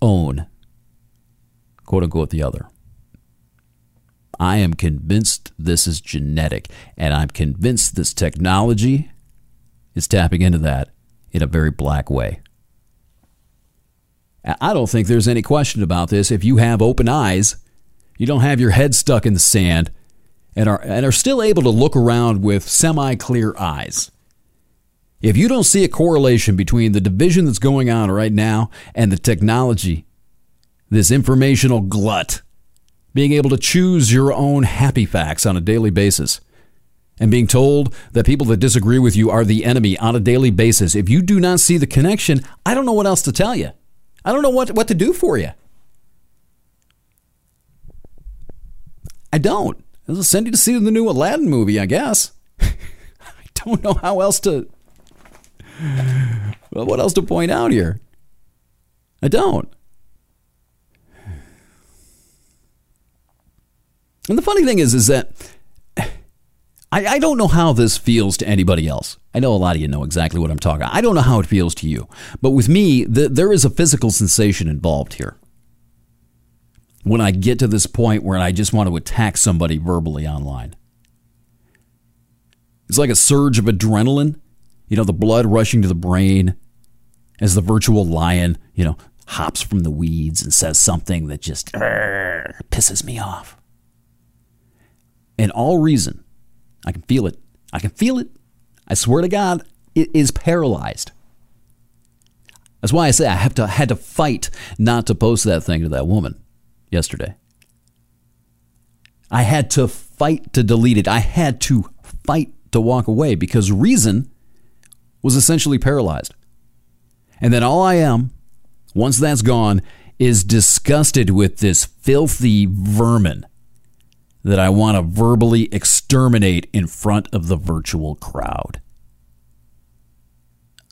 own, quote unquote, the other. I am convinced this is genetic, and I'm convinced this technology is tapping into that in a very black way. I don't think there's any question about this. If you have open eyes, you don't have your head stuck in the sand, and are, and are still able to look around with semi clear eyes. If you don't see a correlation between the division that's going on right now and the technology, this informational glut, being able to choose your own happy facts on a daily basis, and being told that people that disagree with you are the enemy on a daily basis, if you do not see the connection, I don't know what else to tell you. I don't know what, what to do for you. I don't. I'll send you to see the new Aladdin movie, I guess. I don't know how else to. Well, what else to point out here? I don't. And the funny thing is, is that I, I don't know how this feels to anybody else. I know a lot of you know exactly what I'm talking about. I don't know how it feels to you. But with me, the, there is a physical sensation involved here. When I get to this point where I just want to attack somebody verbally online, it's like a surge of adrenaline, you know, the blood rushing to the brain as the virtual lion, you know, hops from the weeds and says something that just uh, pisses me off. And all reason I can feel it. I can feel it. I swear to God, it is paralyzed. That's why I say I have to had to fight not to post that thing to that woman yesterday. I had to fight to delete it. I had to fight to walk away because reason was essentially paralyzed. And then all I am, once that's gone, is disgusted with this filthy vermin that I want to verbally exterminate in front of the virtual crowd.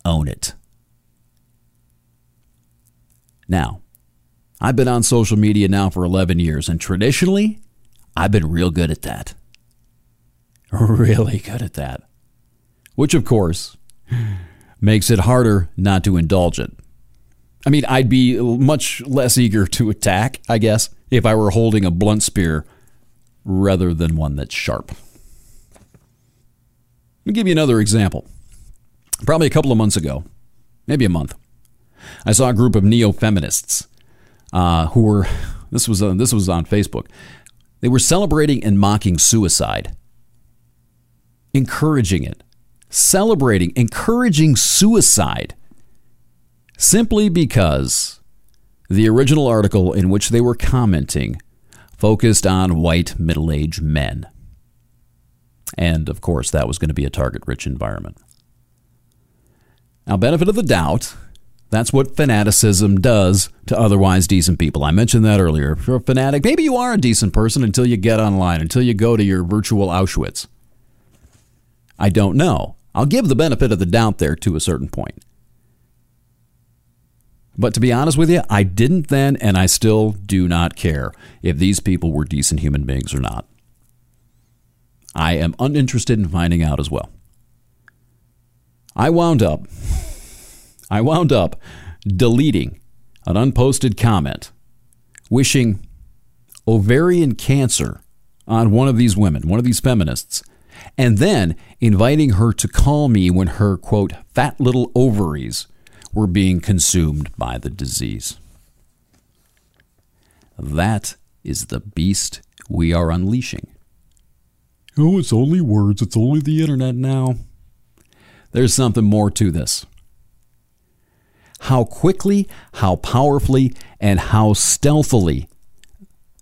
Own it. Now, I've been on social media now for 11 years, and traditionally, I've been real good at that. Really good at that. Which, of course, makes it harder not to indulge it. I mean, I'd be much less eager to attack, I guess, if I were holding a blunt spear rather than one that's sharp. Let me give you another example. Probably a couple of months ago, maybe a month, I saw a group of neo feminists uh, who were this was uh, this was on Facebook. They were celebrating and mocking suicide, encouraging it, celebrating, encouraging suicide, simply because the original article in which they were commenting focused on white middle aged men. And of course, that was going to be a target rich environment. Now, benefit of the doubt, that's what fanaticism does to otherwise decent people. I mentioned that earlier. If you're a fanatic, maybe you are a decent person until you get online, until you go to your virtual Auschwitz. I don't know. I'll give the benefit of the doubt there to a certain point. But to be honest with you, I didn't then, and I still do not care if these people were decent human beings or not. I am uninterested in finding out as well. I wound up, I wound up deleting an unposted comment wishing ovarian cancer on one of these women, one of these feminists, and then inviting her to call me when her, quote, fat little ovaries were being consumed by the disease. That is the beast we are unleashing. Oh, it's only words. It's only the internet now. There's something more to this. How quickly, how powerfully, and how stealthily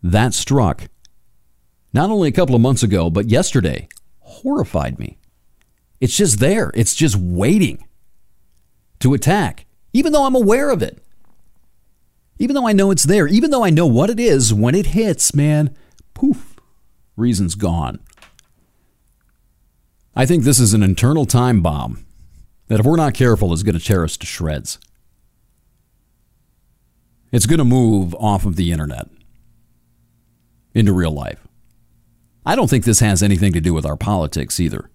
that struck, not only a couple of months ago, but yesterday, horrified me. It's just there, it's just waiting to attack, even though I'm aware of it. Even though I know it's there, even though I know what it is, when it hits, man, poof, reason's gone. I think this is an internal time bomb that, if we're not careful, is going to tear us to shreds. It's going to move off of the internet into real life. I don't think this has anything to do with our politics either.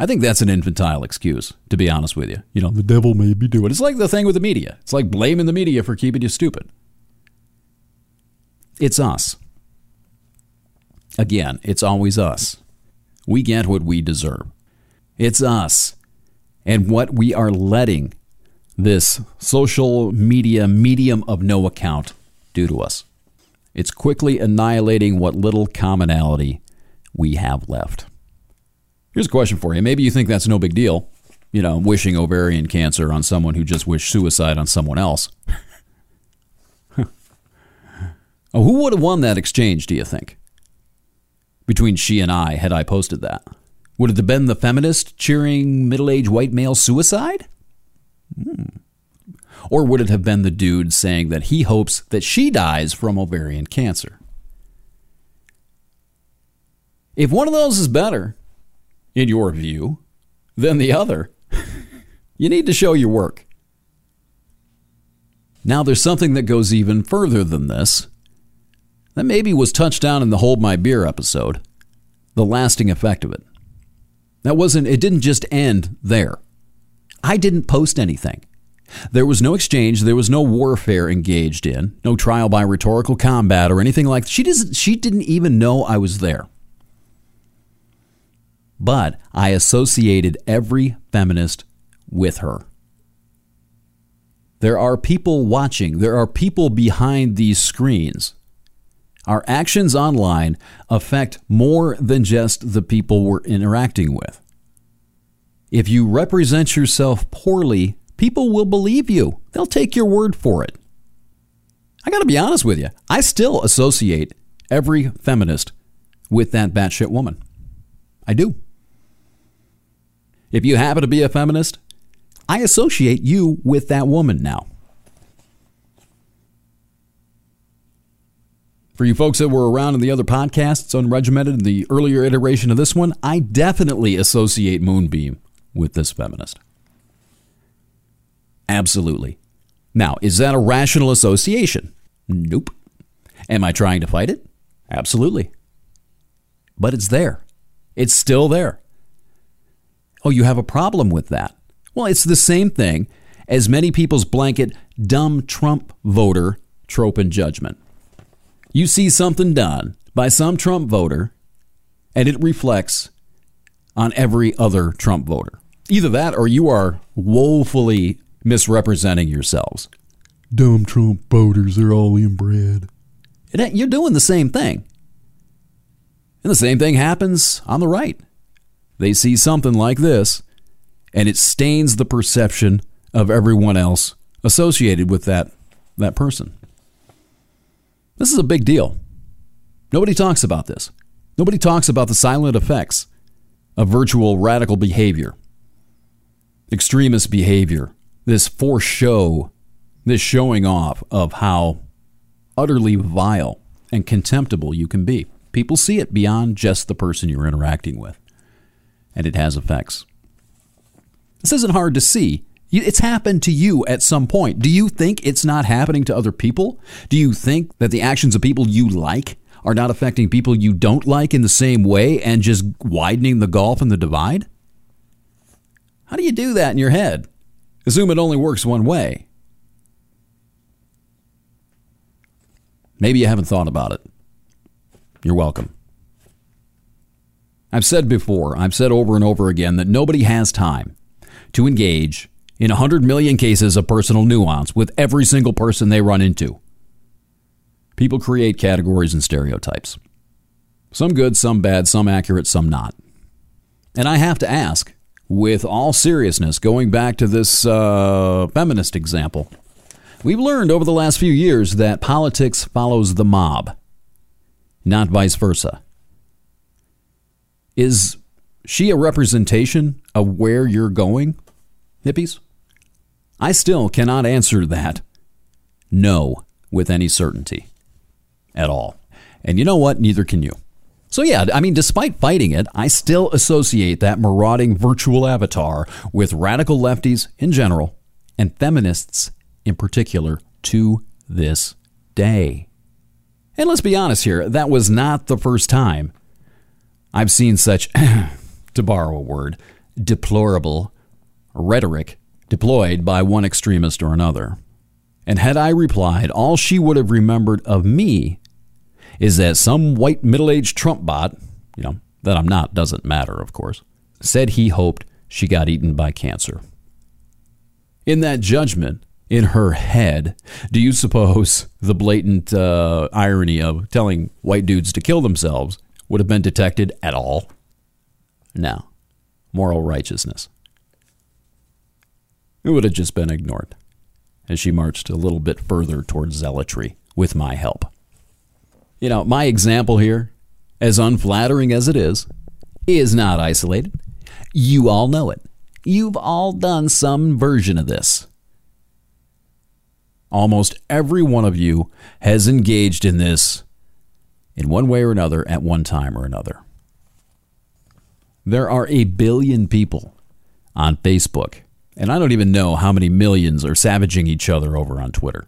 I think that's an infantile excuse, to be honest with you. You know, the devil made me do it. It's like the thing with the media. It's like blaming the media for keeping you stupid. It's us. Again, it's always us. We get what we deserve. It's us and what we are letting this social media medium of no account do to us. It's quickly annihilating what little commonality we have left. Here's a question for you. Maybe you think that's no big deal, you know, wishing ovarian cancer on someone who just wished suicide on someone else. oh, who would have won that exchange, do you think? Between she and I, had I posted that? Would it have been the feminist cheering middle aged white male suicide? Hmm. Or would it have been the dude saying that he hopes that she dies from ovarian cancer? If one of those is better, in your view, than the other, you need to show your work. Now, there's something that goes even further than this that maybe was touched on in the Hold My Beer episode the lasting effect of it. That wasn't, it didn't just end there. I didn't post anything. There was no exchange, there was no warfare engaged in, no trial by rhetorical combat or anything like that. She, doesn't, she didn't even know I was there. But I associated every feminist with her. There are people watching, there are people behind these screens. Our actions online affect more than just the people we're interacting with. If you represent yourself poorly, people will believe you. They'll take your word for it. I got to be honest with you. I still associate every feminist with that batshit woman. I do. If you happen to be a feminist, I associate you with that woman now. For you folks that were around in the other podcasts, unregimented, in the earlier iteration of this one, I definitely associate Moonbeam with this feminist. Absolutely. Now, is that a rational association? Nope. Am I trying to fight it? Absolutely. But it's there. It's still there. Oh, you have a problem with that. Well, it's the same thing as many people's blanket dumb Trump voter trope and judgment. You see something done by some Trump voter, and it reflects on every other Trump voter. Either that or you are woefully misrepresenting yourselves. Dumb Trump voters, they're all inbred. You're doing the same thing. And the same thing happens on the right. They see something like this, and it stains the perception of everyone else associated with that, that person. This is a big deal. Nobody talks about this. Nobody talks about the silent effects of virtual radical behavior, extremist behavior, this for show, this showing off of how utterly vile and contemptible you can be. People see it beyond just the person you're interacting with, and it has effects. This isn't hard to see it's happened to you at some point. Do you think it's not happening to other people? Do you think that the actions of people you like are not affecting people you don't like in the same way and just widening the gulf and the divide? How do you do that in your head? Assume it only works one way. Maybe you haven't thought about it. You're welcome. I've said before, I've said over and over again that nobody has time to engage in 100 million cases of personal nuance with every single person they run into. People create categories and stereotypes. Some good, some bad, some accurate, some not. And I have to ask, with all seriousness, going back to this uh, feminist example, we've learned over the last few years that politics follows the mob, not vice versa. Is she a representation of where you're going, hippies? I still cannot answer that no with any certainty at all. And you know what? Neither can you. So, yeah, I mean, despite fighting it, I still associate that marauding virtual avatar with radical lefties in general and feminists in particular to this day. And let's be honest here, that was not the first time I've seen such, to borrow a word, deplorable rhetoric deployed by one extremist or another. And had I replied, all she would have remembered of me is that some white middle aged Trump bot, you know, that I'm not doesn't matter, of course, said he hoped she got eaten by cancer. In that judgment, in her head, do you suppose the blatant uh, irony of telling white dudes to kill themselves would have been detected at all? No. Moral righteousness. It would have just been ignored as she marched a little bit further towards zealotry with my help. You know, my example here, as unflattering as it is, is not isolated. You all know it. You've all done some version of this. Almost every one of you has engaged in this in one way or another at one time or another. There are a billion people on Facebook and I don't even know how many millions are savaging each other over on Twitter.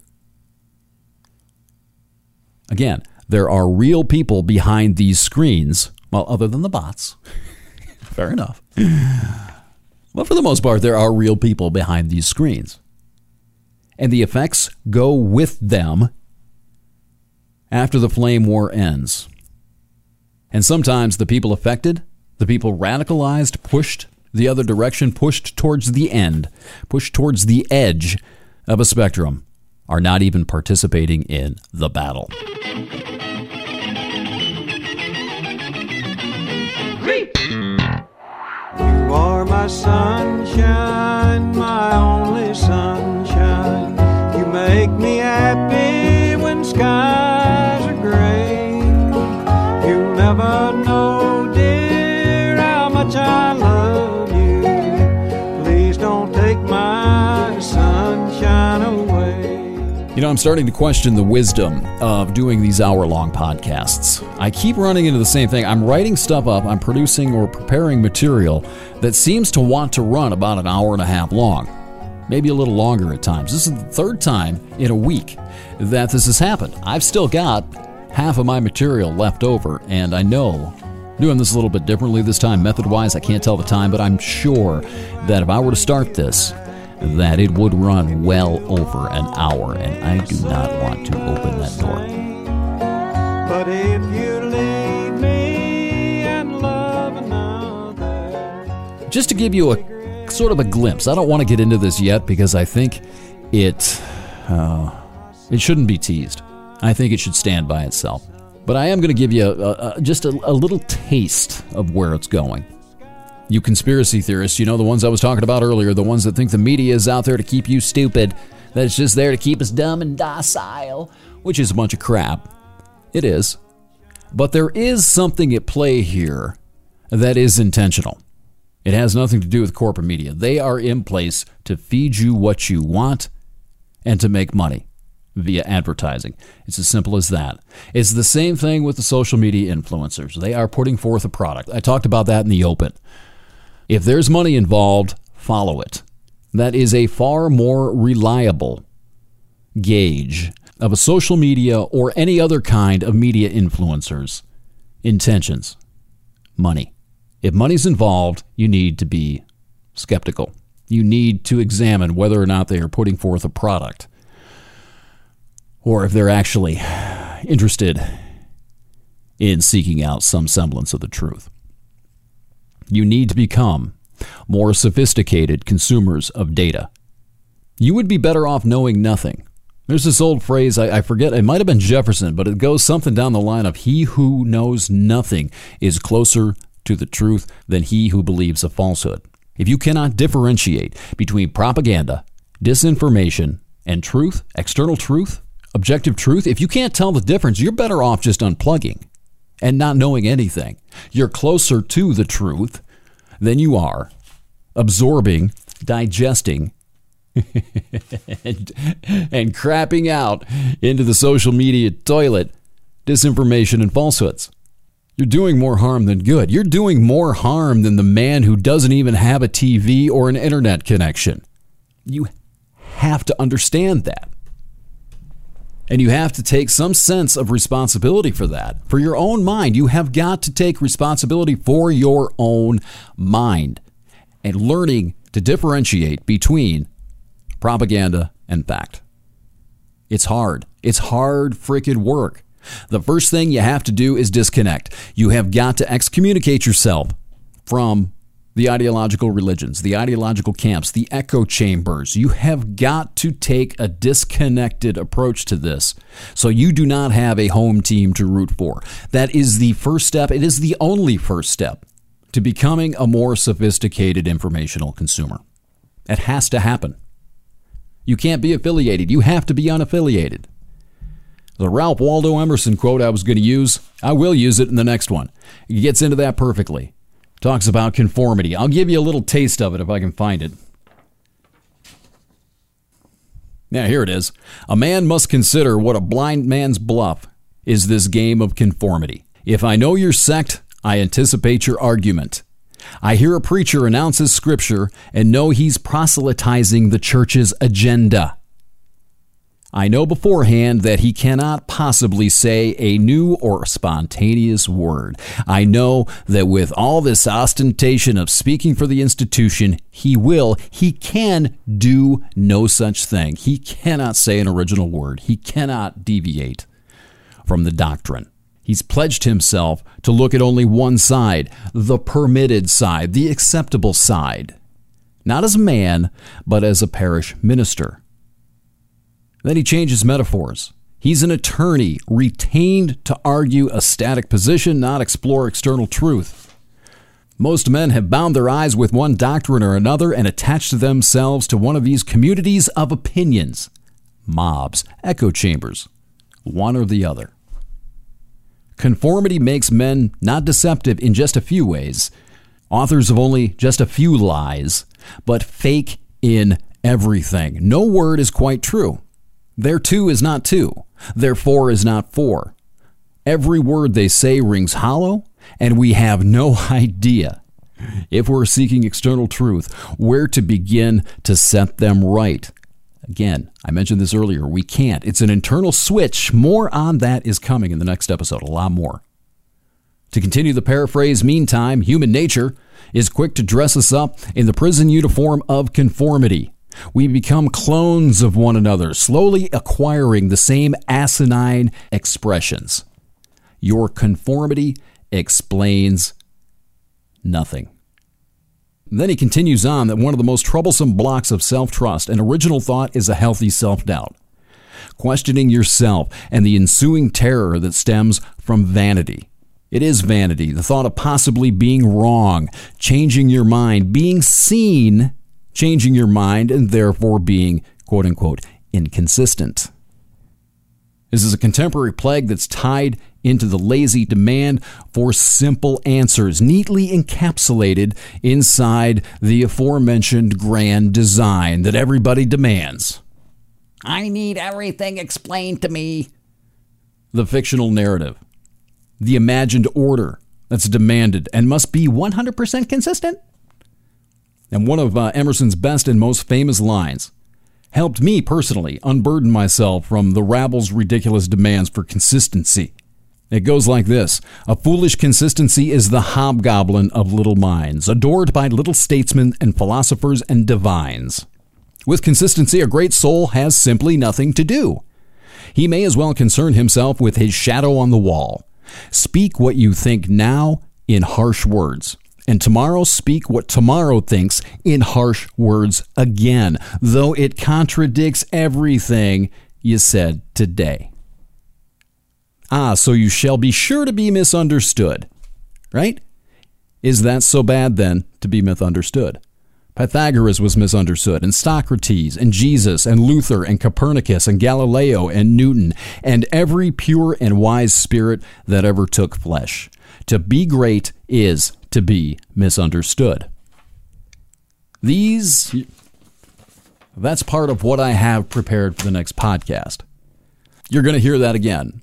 Again, there are real people behind these screens, well, other than the bots. Fair enough. But for the most part, there are real people behind these screens. And the effects go with them after the flame war ends. And sometimes the people affected, the people radicalized, pushed the other direction, pushed towards the end, pushed towards the edge of a spectrum, are not even participating in the battle. You are my sunshine, my only sunshine. You know, I'm starting to question the wisdom of doing these hour long podcasts. I keep running into the same thing. I'm writing stuff up, I'm producing or preparing material that seems to want to run about an hour and a half long, maybe a little longer at times. This is the third time in a week that this has happened. I've still got half of my material left over, and I know doing this a little bit differently this time, method wise. I can't tell the time, but I'm sure that if I were to start this, that it would run well over an hour, and I do not want to open that door. But if you leave me and love another. Just to give you a sort of a glimpse, I don't want to get into this yet because I think it uh, it shouldn't be teased. I think it should stand by itself. But I am going to give you a, a, just a, a little taste of where it's going. You conspiracy theorists, you know, the ones I was talking about earlier, the ones that think the media is out there to keep you stupid, that it's just there to keep us dumb and docile, which is a bunch of crap. It is. But there is something at play here that is intentional. It has nothing to do with corporate media. They are in place to feed you what you want and to make money via advertising. It's as simple as that. It's the same thing with the social media influencers. They are putting forth a product. I talked about that in the open. If there's money involved, follow it. That is a far more reliable gauge of a social media or any other kind of media influencers' intentions. Money. If money's involved, you need to be skeptical. You need to examine whether or not they are putting forth a product or if they're actually interested in seeking out some semblance of the truth. You need to become more sophisticated consumers of data. You would be better off knowing nothing. There's this old phrase, I, I, forget, it might have been Jefferson, but it goes something down the line of He who knows nothing is closer to the truth than he who believes a falsehood. If you cannot differentiate between propaganda, disinformation, and truth, external truth, objective truth, if you can't tell the difference, you're better off just unplugging and not knowing anything. You're closer to the truth than you are absorbing, digesting, and, and crapping out into the social media toilet disinformation and falsehoods. You're doing more harm than good. You're doing more harm than the man who doesn't even have a TV or an internet connection. You have to understand that. And you have to take some sense of responsibility for that. For your own mind, you have got to take responsibility for your own mind and learning to differentiate between propaganda and fact. It's hard. It's hard freaking work. The first thing you have to do is disconnect. You have got to excommunicate yourself from the ideological religions, the ideological camps, the echo chambers. You have got to take a disconnected approach to this so you do not have a home team to root for. That is the first step. It is the only first step to becoming a more sophisticated informational consumer. It has to happen. You can't be affiliated, you have to be unaffiliated. The Ralph Waldo Emerson quote I was going to use, I will use it in the next one. It gets into that perfectly talks about conformity. I'll give you a little taste of it if I can find it. Now, here it is. A man must consider what a blind man's bluff is this game of conformity. If I know your sect, I anticipate your argument. I hear a preacher announces scripture and know he's proselytizing the church's agenda. I know beforehand that he cannot possibly say a new or spontaneous word. I know that with all this ostentation of speaking for the institution, he will, he can do no such thing. He cannot say an original word. He cannot deviate from the doctrine. He's pledged himself to look at only one side, the permitted side, the acceptable side. Not as a man, but as a parish minister. Then he changes metaphors. He's an attorney retained to argue a static position, not explore external truth. Most men have bound their eyes with one doctrine or another and attached themselves to one of these communities of opinions, mobs, echo chambers, one or the other. Conformity makes men not deceptive in just a few ways, authors of only just a few lies, but fake in everything. No word is quite true. Their two is not two. Their four is not four. Every word they say rings hollow, and we have no idea, if we're seeking external truth, where to begin to set them right. Again, I mentioned this earlier. We can't. It's an internal switch. More on that is coming in the next episode, a lot more. To continue the paraphrase, meantime, human nature is quick to dress us up in the prison uniform of conformity. We become clones of one another, slowly acquiring the same asinine expressions. Your conformity explains nothing. Then he continues on that one of the most troublesome blocks of self trust and original thought is a healthy self doubt. Questioning yourself and the ensuing terror that stems from vanity. It is vanity, the thought of possibly being wrong, changing your mind, being seen, changing your mind, and therefore being, quote unquote, inconsistent. This is a contemporary plague that's tied into the lazy demand for simple answers, neatly encapsulated inside the aforementioned grand design that everybody demands. I need everything explained to me. The fictional narrative, the imagined order that's demanded and must be 100% consistent. And one of uh, Emerson's best and most famous lines helped me personally unburden myself from the rabble's ridiculous demands for consistency. It goes like this A foolish consistency is the hobgoblin of little minds, adored by little statesmen and philosophers and divines. With consistency, a great soul has simply nothing to do. He may as well concern himself with his shadow on the wall. Speak what you think now in harsh words and tomorrow speak what tomorrow thinks in harsh words again, though it contradicts everything you said today. Ah, so you shall be sure to be misunderstood, right? Is that so bad then to be misunderstood? Pythagoras was misunderstood, and Socrates, and Jesus, and Luther, and Copernicus, and Galileo, and Newton, and every pure and wise spirit that ever took flesh. To be great is to be misunderstood. These, that's part of what I have prepared for the next podcast. You're going to hear that again.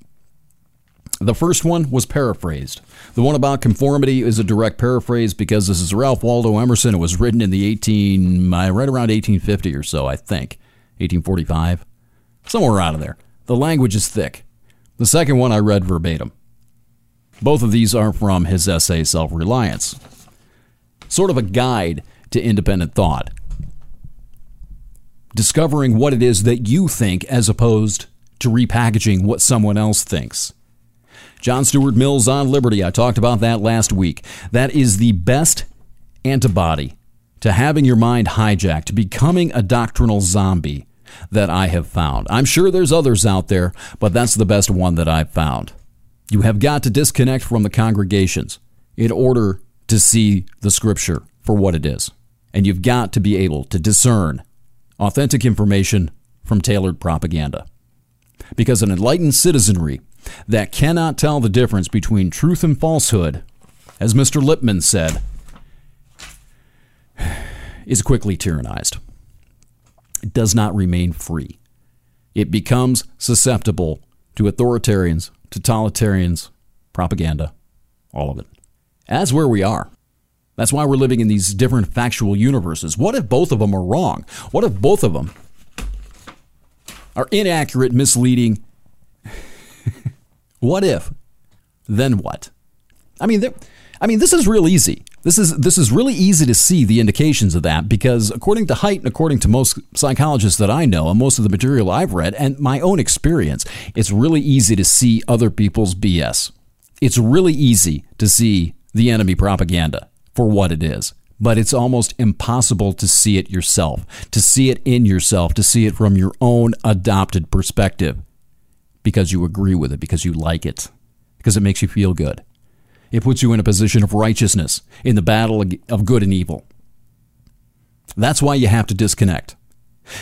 The first one was paraphrased. The one about conformity is a direct paraphrase because this is Ralph Waldo Emerson. It was written in the 18, right around 1850 or so, I think. 1845. Somewhere out of there. The language is thick. The second one I read verbatim. Both of these are from his essay Self Reliance. Sort of a guide to independent thought. Discovering what it is that you think as opposed to repackaging what someone else thinks. John Stuart Mill's on Liberty, I talked about that last week. That is the best antibody to having your mind hijacked, becoming a doctrinal zombie that I have found. I'm sure there's others out there, but that's the best one that I've found. You have got to disconnect from the congregations in order to see the scripture for what it is. And you've got to be able to discern authentic information from tailored propaganda. Because an enlightened citizenry that cannot tell the difference between truth and falsehood, as Mr. Lippmann said, is quickly tyrannized. It does not remain free. It becomes susceptible to authoritarians totalitarians, propaganda, all of it. That's where we are. That's why we're living in these different factual universes. What if both of them are wrong? What if both of them are inaccurate, misleading? what if? Then what? I mean, I mean, this is real easy. This is this is really easy to see the indications of that because according to Haidt and according to most psychologists that I know and most of the material I've read and my own experience, it's really easy to see other people's BS. It's really easy to see the enemy propaganda for what it is, but it's almost impossible to see it yourself, to see it in yourself, to see it from your own adopted perspective because you agree with it, because you like it, because it makes you feel good. It puts you in a position of righteousness in the battle of good and evil. That's why you have to disconnect.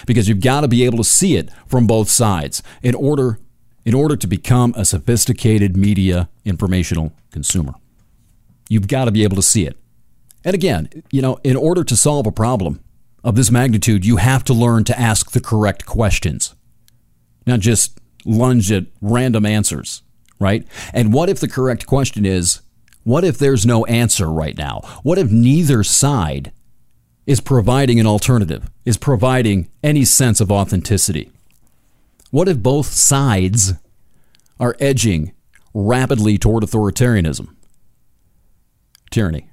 Because you've got to be able to see it from both sides in order in order to become a sophisticated media informational consumer. You've got to be able to see it. And again, you know, in order to solve a problem of this magnitude, you have to learn to ask the correct questions, not just lunge at random answers, right? And what if the correct question is, what if there's no answer right now? What if neither side is providing an alternative, is providing any sense of authenticity? What if both sides are edging rapidly toward authoritarianism? Tyranny.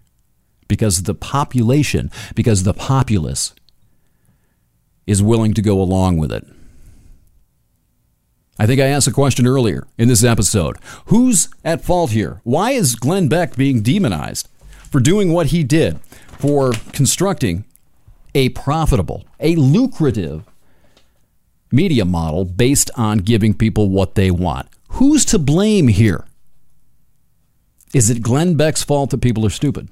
Because the population, because the populace is willing to go along with it. I think I asked a question earlier in this episode. Who's at fault here? Why is Glenn Beck being demonized for doing what he did, for constructing a profitable, a lucrative media model based on giving people what they want? Who's to blame here? Is it Glenn Beck's fault that people are stupid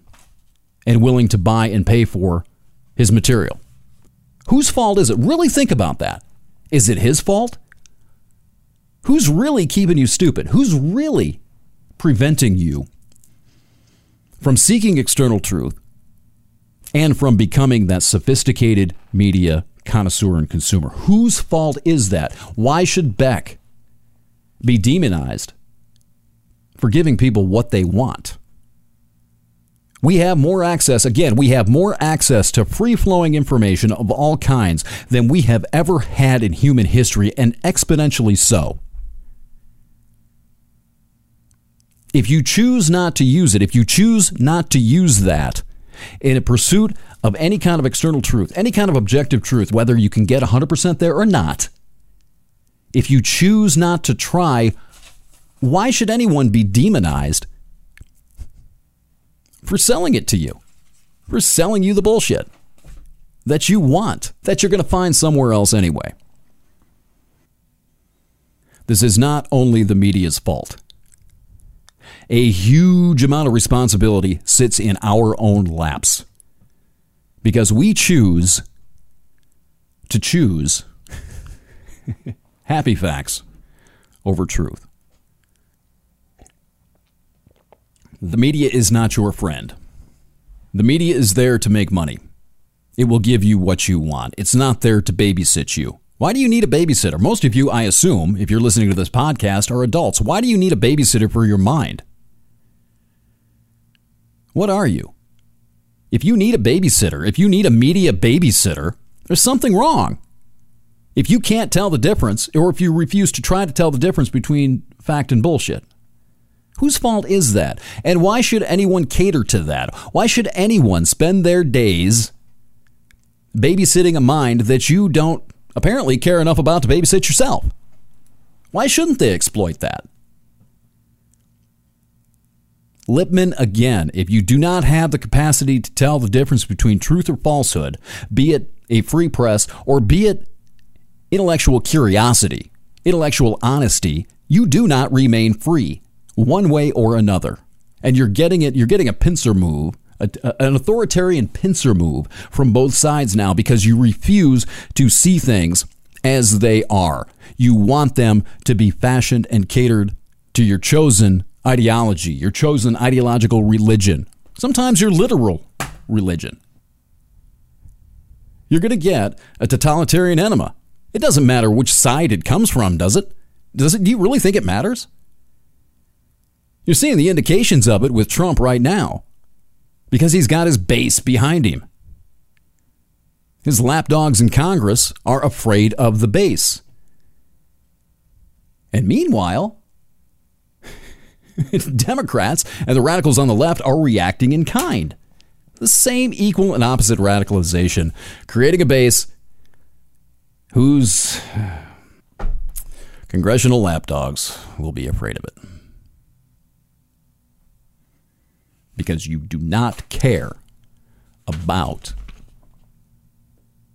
and willing to buy and pay for his material? Whose fault is it? Really think about that. Is it his fault? Who's really keeping you stupid? Who's really preventing you from seeking external truth and from becoming that sophisticated media connoisseur and consumer? Whose fault is that? Why should Beck be demonized for giving people what they want? We have more access, again, we have more access to free flowing information of all kinds than we have ever had in human history, and exponentially so. If you choose not to use it, if you choose not to use that in a pursuit of any kind of external truth, any kind of objective truth, whether you can get 100% there or not, if you choose not to try, why should anyone be demonized for selling it to you? For selling you the bullshit that you want, that you're going to find somewhere else anyway. This is not only the media's fault a huge amount of responsibility sits in our own laps because we choose to choose happy facts over truth. The media is not your friend. The media is there to make money. It will give you what you want. It's not there to babysit you. Why do you need a babysitter? Most of you, I assume, if you're listening to this podcast, are adults. Why do you need a babysitter for your mind? What are you? If you need a babysitter, if you need a media babysitter, there's something wrong. If you can't tell the difference, or if you refuse to try to tell the difference between fact and bullshit, whose fault is that? And why should anyone cater to that? Why should anyone spend their days babysitting a mind that you don't apparently care enough about to babysit yourself? Why shouldn't they exploit that? Lippmann again, if you do not have the capacity to tell the difference between truth or falsehood, be it a free press or be it intellectual curiosity, intellectual honesty, you do not remain free one way or another. And you're getting it, you're getting a pincer move, a, an authoritarian pincer move from both sides now because you refuse to see things as they are. You want them to be fashioned and catered to your chosen ideology, your chosen ideological religion, sometimes your literal religion. You're going to get a totalitarian enema. It doesn't matter which side it comes from, does it? Does it? Do you really think it matters? You're seeing the indications of it with Trump right now because he's got his base behind him. His lapdogs in Congress are afraid of the base. And meanwhile, Democrats and the radicals on the left are reacting in kind. The same equal and opposite radicalization, creating a base whose congressional lapdogs will be afraid of it. Because you do not care about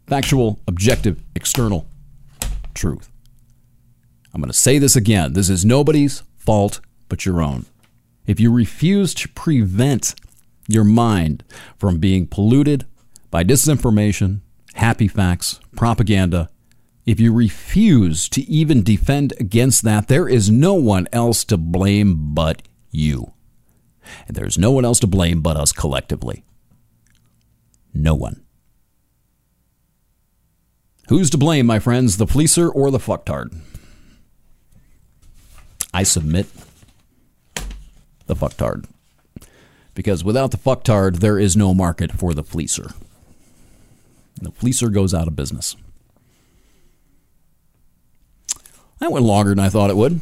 factual, objective, external truth. I'm going to say this again. This is nobody's fault but your own. if you refuse to prevent your mind from being polluted by disinformation, happy facts, propaganda, if you refuse to even defend against that, there is no one else to blame but you. And there's no one else to blame but us collectively. No one. Who's to blame, my friends, the fleecer or the fucktard? I submit the fucktard. Because without the fucktard, there is no market for the fleecer. The fleecer goes out of business. That went longer than I thought it would.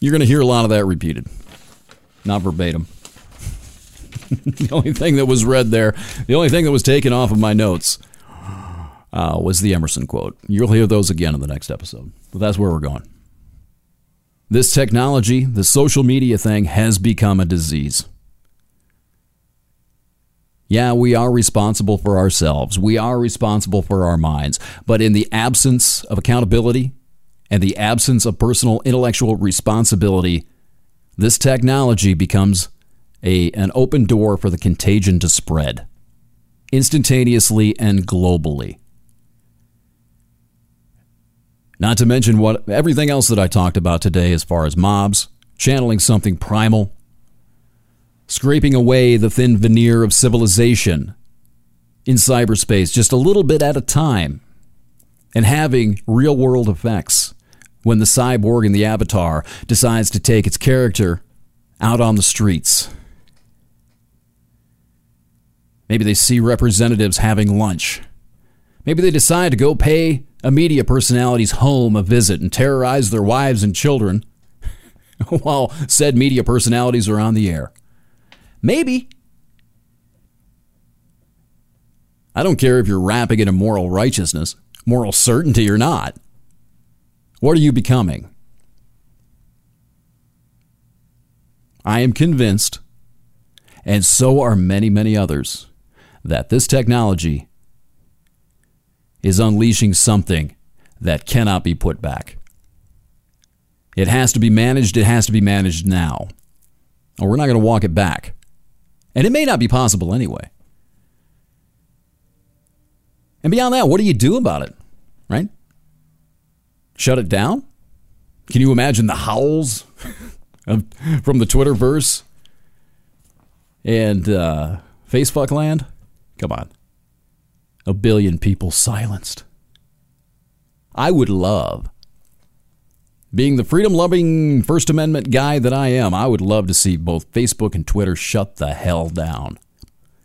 You're going to hear a lot of that repeated, not verbatim. the only thing that was read there, the only thing that was taken off of my notes uh, was the Emerson quote. You'll hear those again in the next episode. But that's where we're going. This technology, the social media thing, has become a disease. Yeah, we are responsible for ourselves. We are responsible for our minds. But in the absence of accountability and the absence of personal intellectual responsibility, this technology becomes a, an open door for the contagion to spread instantaneously and globally. Not to mention what everything else that I talked about today as far as mobs, channeling something primal, scraping away the thin veneer of civilization in cyberspace just a little bit at a time, and having real world effects when the cyborg in the avatar decides to take its character out on the streets. Maybe they see representatives having lunch. Maybe they decide to go pay a media personality's home a visit and terrorize their wives and children while said media personalities are on the air. Maybe. I don't care if you're wrapping it in moral righteousness, moral certainty or not. What are you becoming? I am convinced, and so are many, many others, that this technology is unleashing something that cannot be put back. It has to be managed, it has to be managed now. Or we're not going to walk it back. And it may not be possible anyway. And beyond that, what do you do about it? Right? Shut it down? Can you imagine the howls from the Twitterverse and uh, land? Come on. A billion people silenced. I would love, being the freedom loving First Amendment guy that I am, I would love to see both Facebook and Twitter shut the hell down.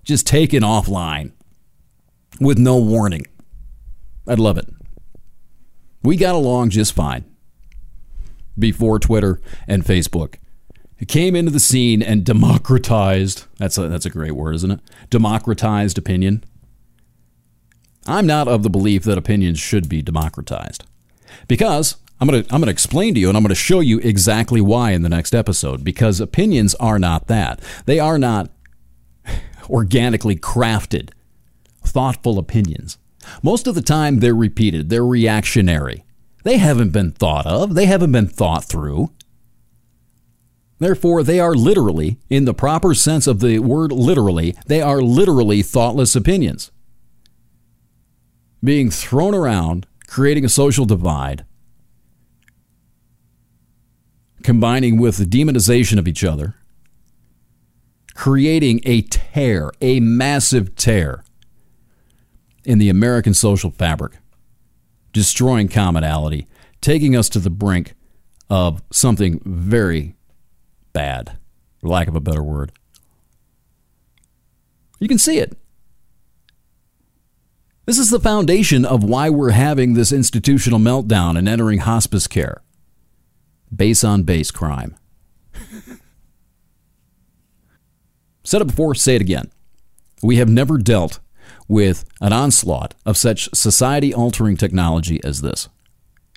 Just taken offline with no warning. I'd love it. We got along just fine before Twitter and Facebook. Came into the scene and democratized. That's a, that's a great word, isn't it? Democratized opinion. I'm not of the belief that opinions should be democratized. Because I'm going to I'm going to explain to you and I'm going to show you exactly why in the next episode because opinions are not that. They are not organically crafted thoughtful opinions. Most of the time they're repeated, they're reactionary. They haven't been thought of, they haven't been thought through. Therefore, they are literally, in the proper sense of the word literally, they are literally thoughtless opinions. Being thrown around, creating a social divide, combining with the demonization of each other, creating a tear, a massive tear in the American social fabric, destroying commonality, taking us to the brink of something very bad, for lack of a better word. You can see it. This is the foundation of why we're having this institutional meltdown and entering hospice care. Base on base crime. Said it before, say it again. We have never dealt with an onslaught of such society altering technology as this.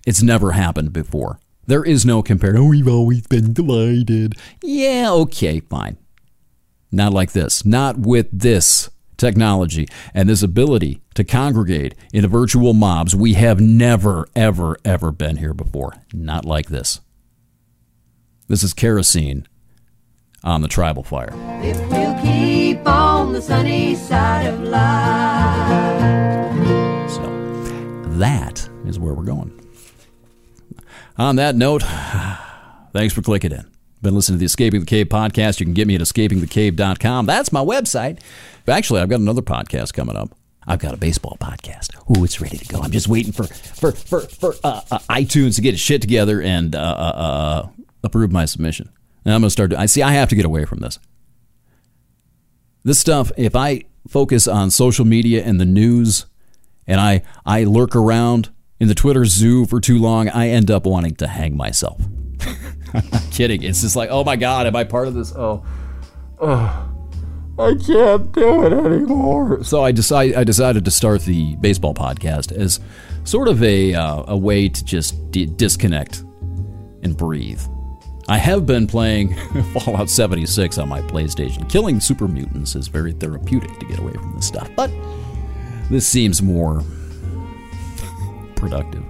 It's never happened before. There is no comparison. Oh, we've always been divided. Yeah, okay, fine. Not like this. Not with this technology and this ability to congregate in virtual mobs. We have never, ever, ever been here before. Not like this. This is kerosene on the Tribal Fire. If we'll keep on the sunny side of life. So that is where we're going. On that note, thanks for clicking in. Been listening to the Escaping the Cave podcast. You can get me at escapingthecave.com. That's my website. Actually, I've got another podcast coming up. I've got a baseball podcast. Ooh, it's ready to go. I'm just waiting for for for, for uh, uh, iTunes to get shit together and uh, uh, uh, approve my submission. And I'm gonna start. I see. I have to get away from this. This stuff. If I focus on social media and the news, and I I lurk around in the Twitter zoo for too long, I end up wanting to hang myself. I'm not kidding. It's just like, oh my god, am I part of this? Oh, oh. I can't do it anymore. So I decide I decided to start the baseball podcast as sort of a uh, a way to just d- disconnect and breathe. I have been playing Fallout 76 on my PlayStation. Killing super mutants is very therapeutic to get away from this stuff, but this seems more productive.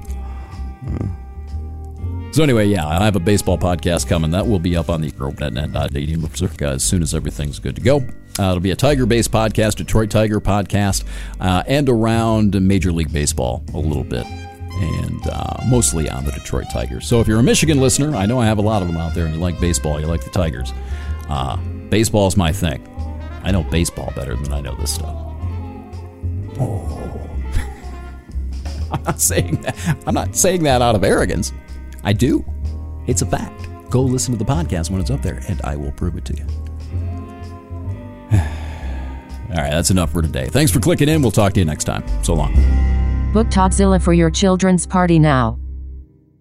So anyway, yeah, I have a baseball podcast coming. That will be up on the net.net.18 as soon as everything's good to go. Uh, it'll be a Tiger-based podcast, Detroit Tiger podcast, uh, and around Major League Baseball a little bit, and uh, mostly on the Detroit Tigers. So if you're a Michigan listener, I know I have a lot of them out there, and you like baseball, you like the Tigers. Uh, baseball's my thing. I know baseball better than I know this stuff. Oh. I'm not saying that. I'm not saying that out of arrogance. I do. It's a fact. Go listen to the podcast when it's up there, and I will prove it to you. All right, that's enough for today. Thanks for clicking in. We'll talk to you next time. So long. Book Talkzilla for your children's party now.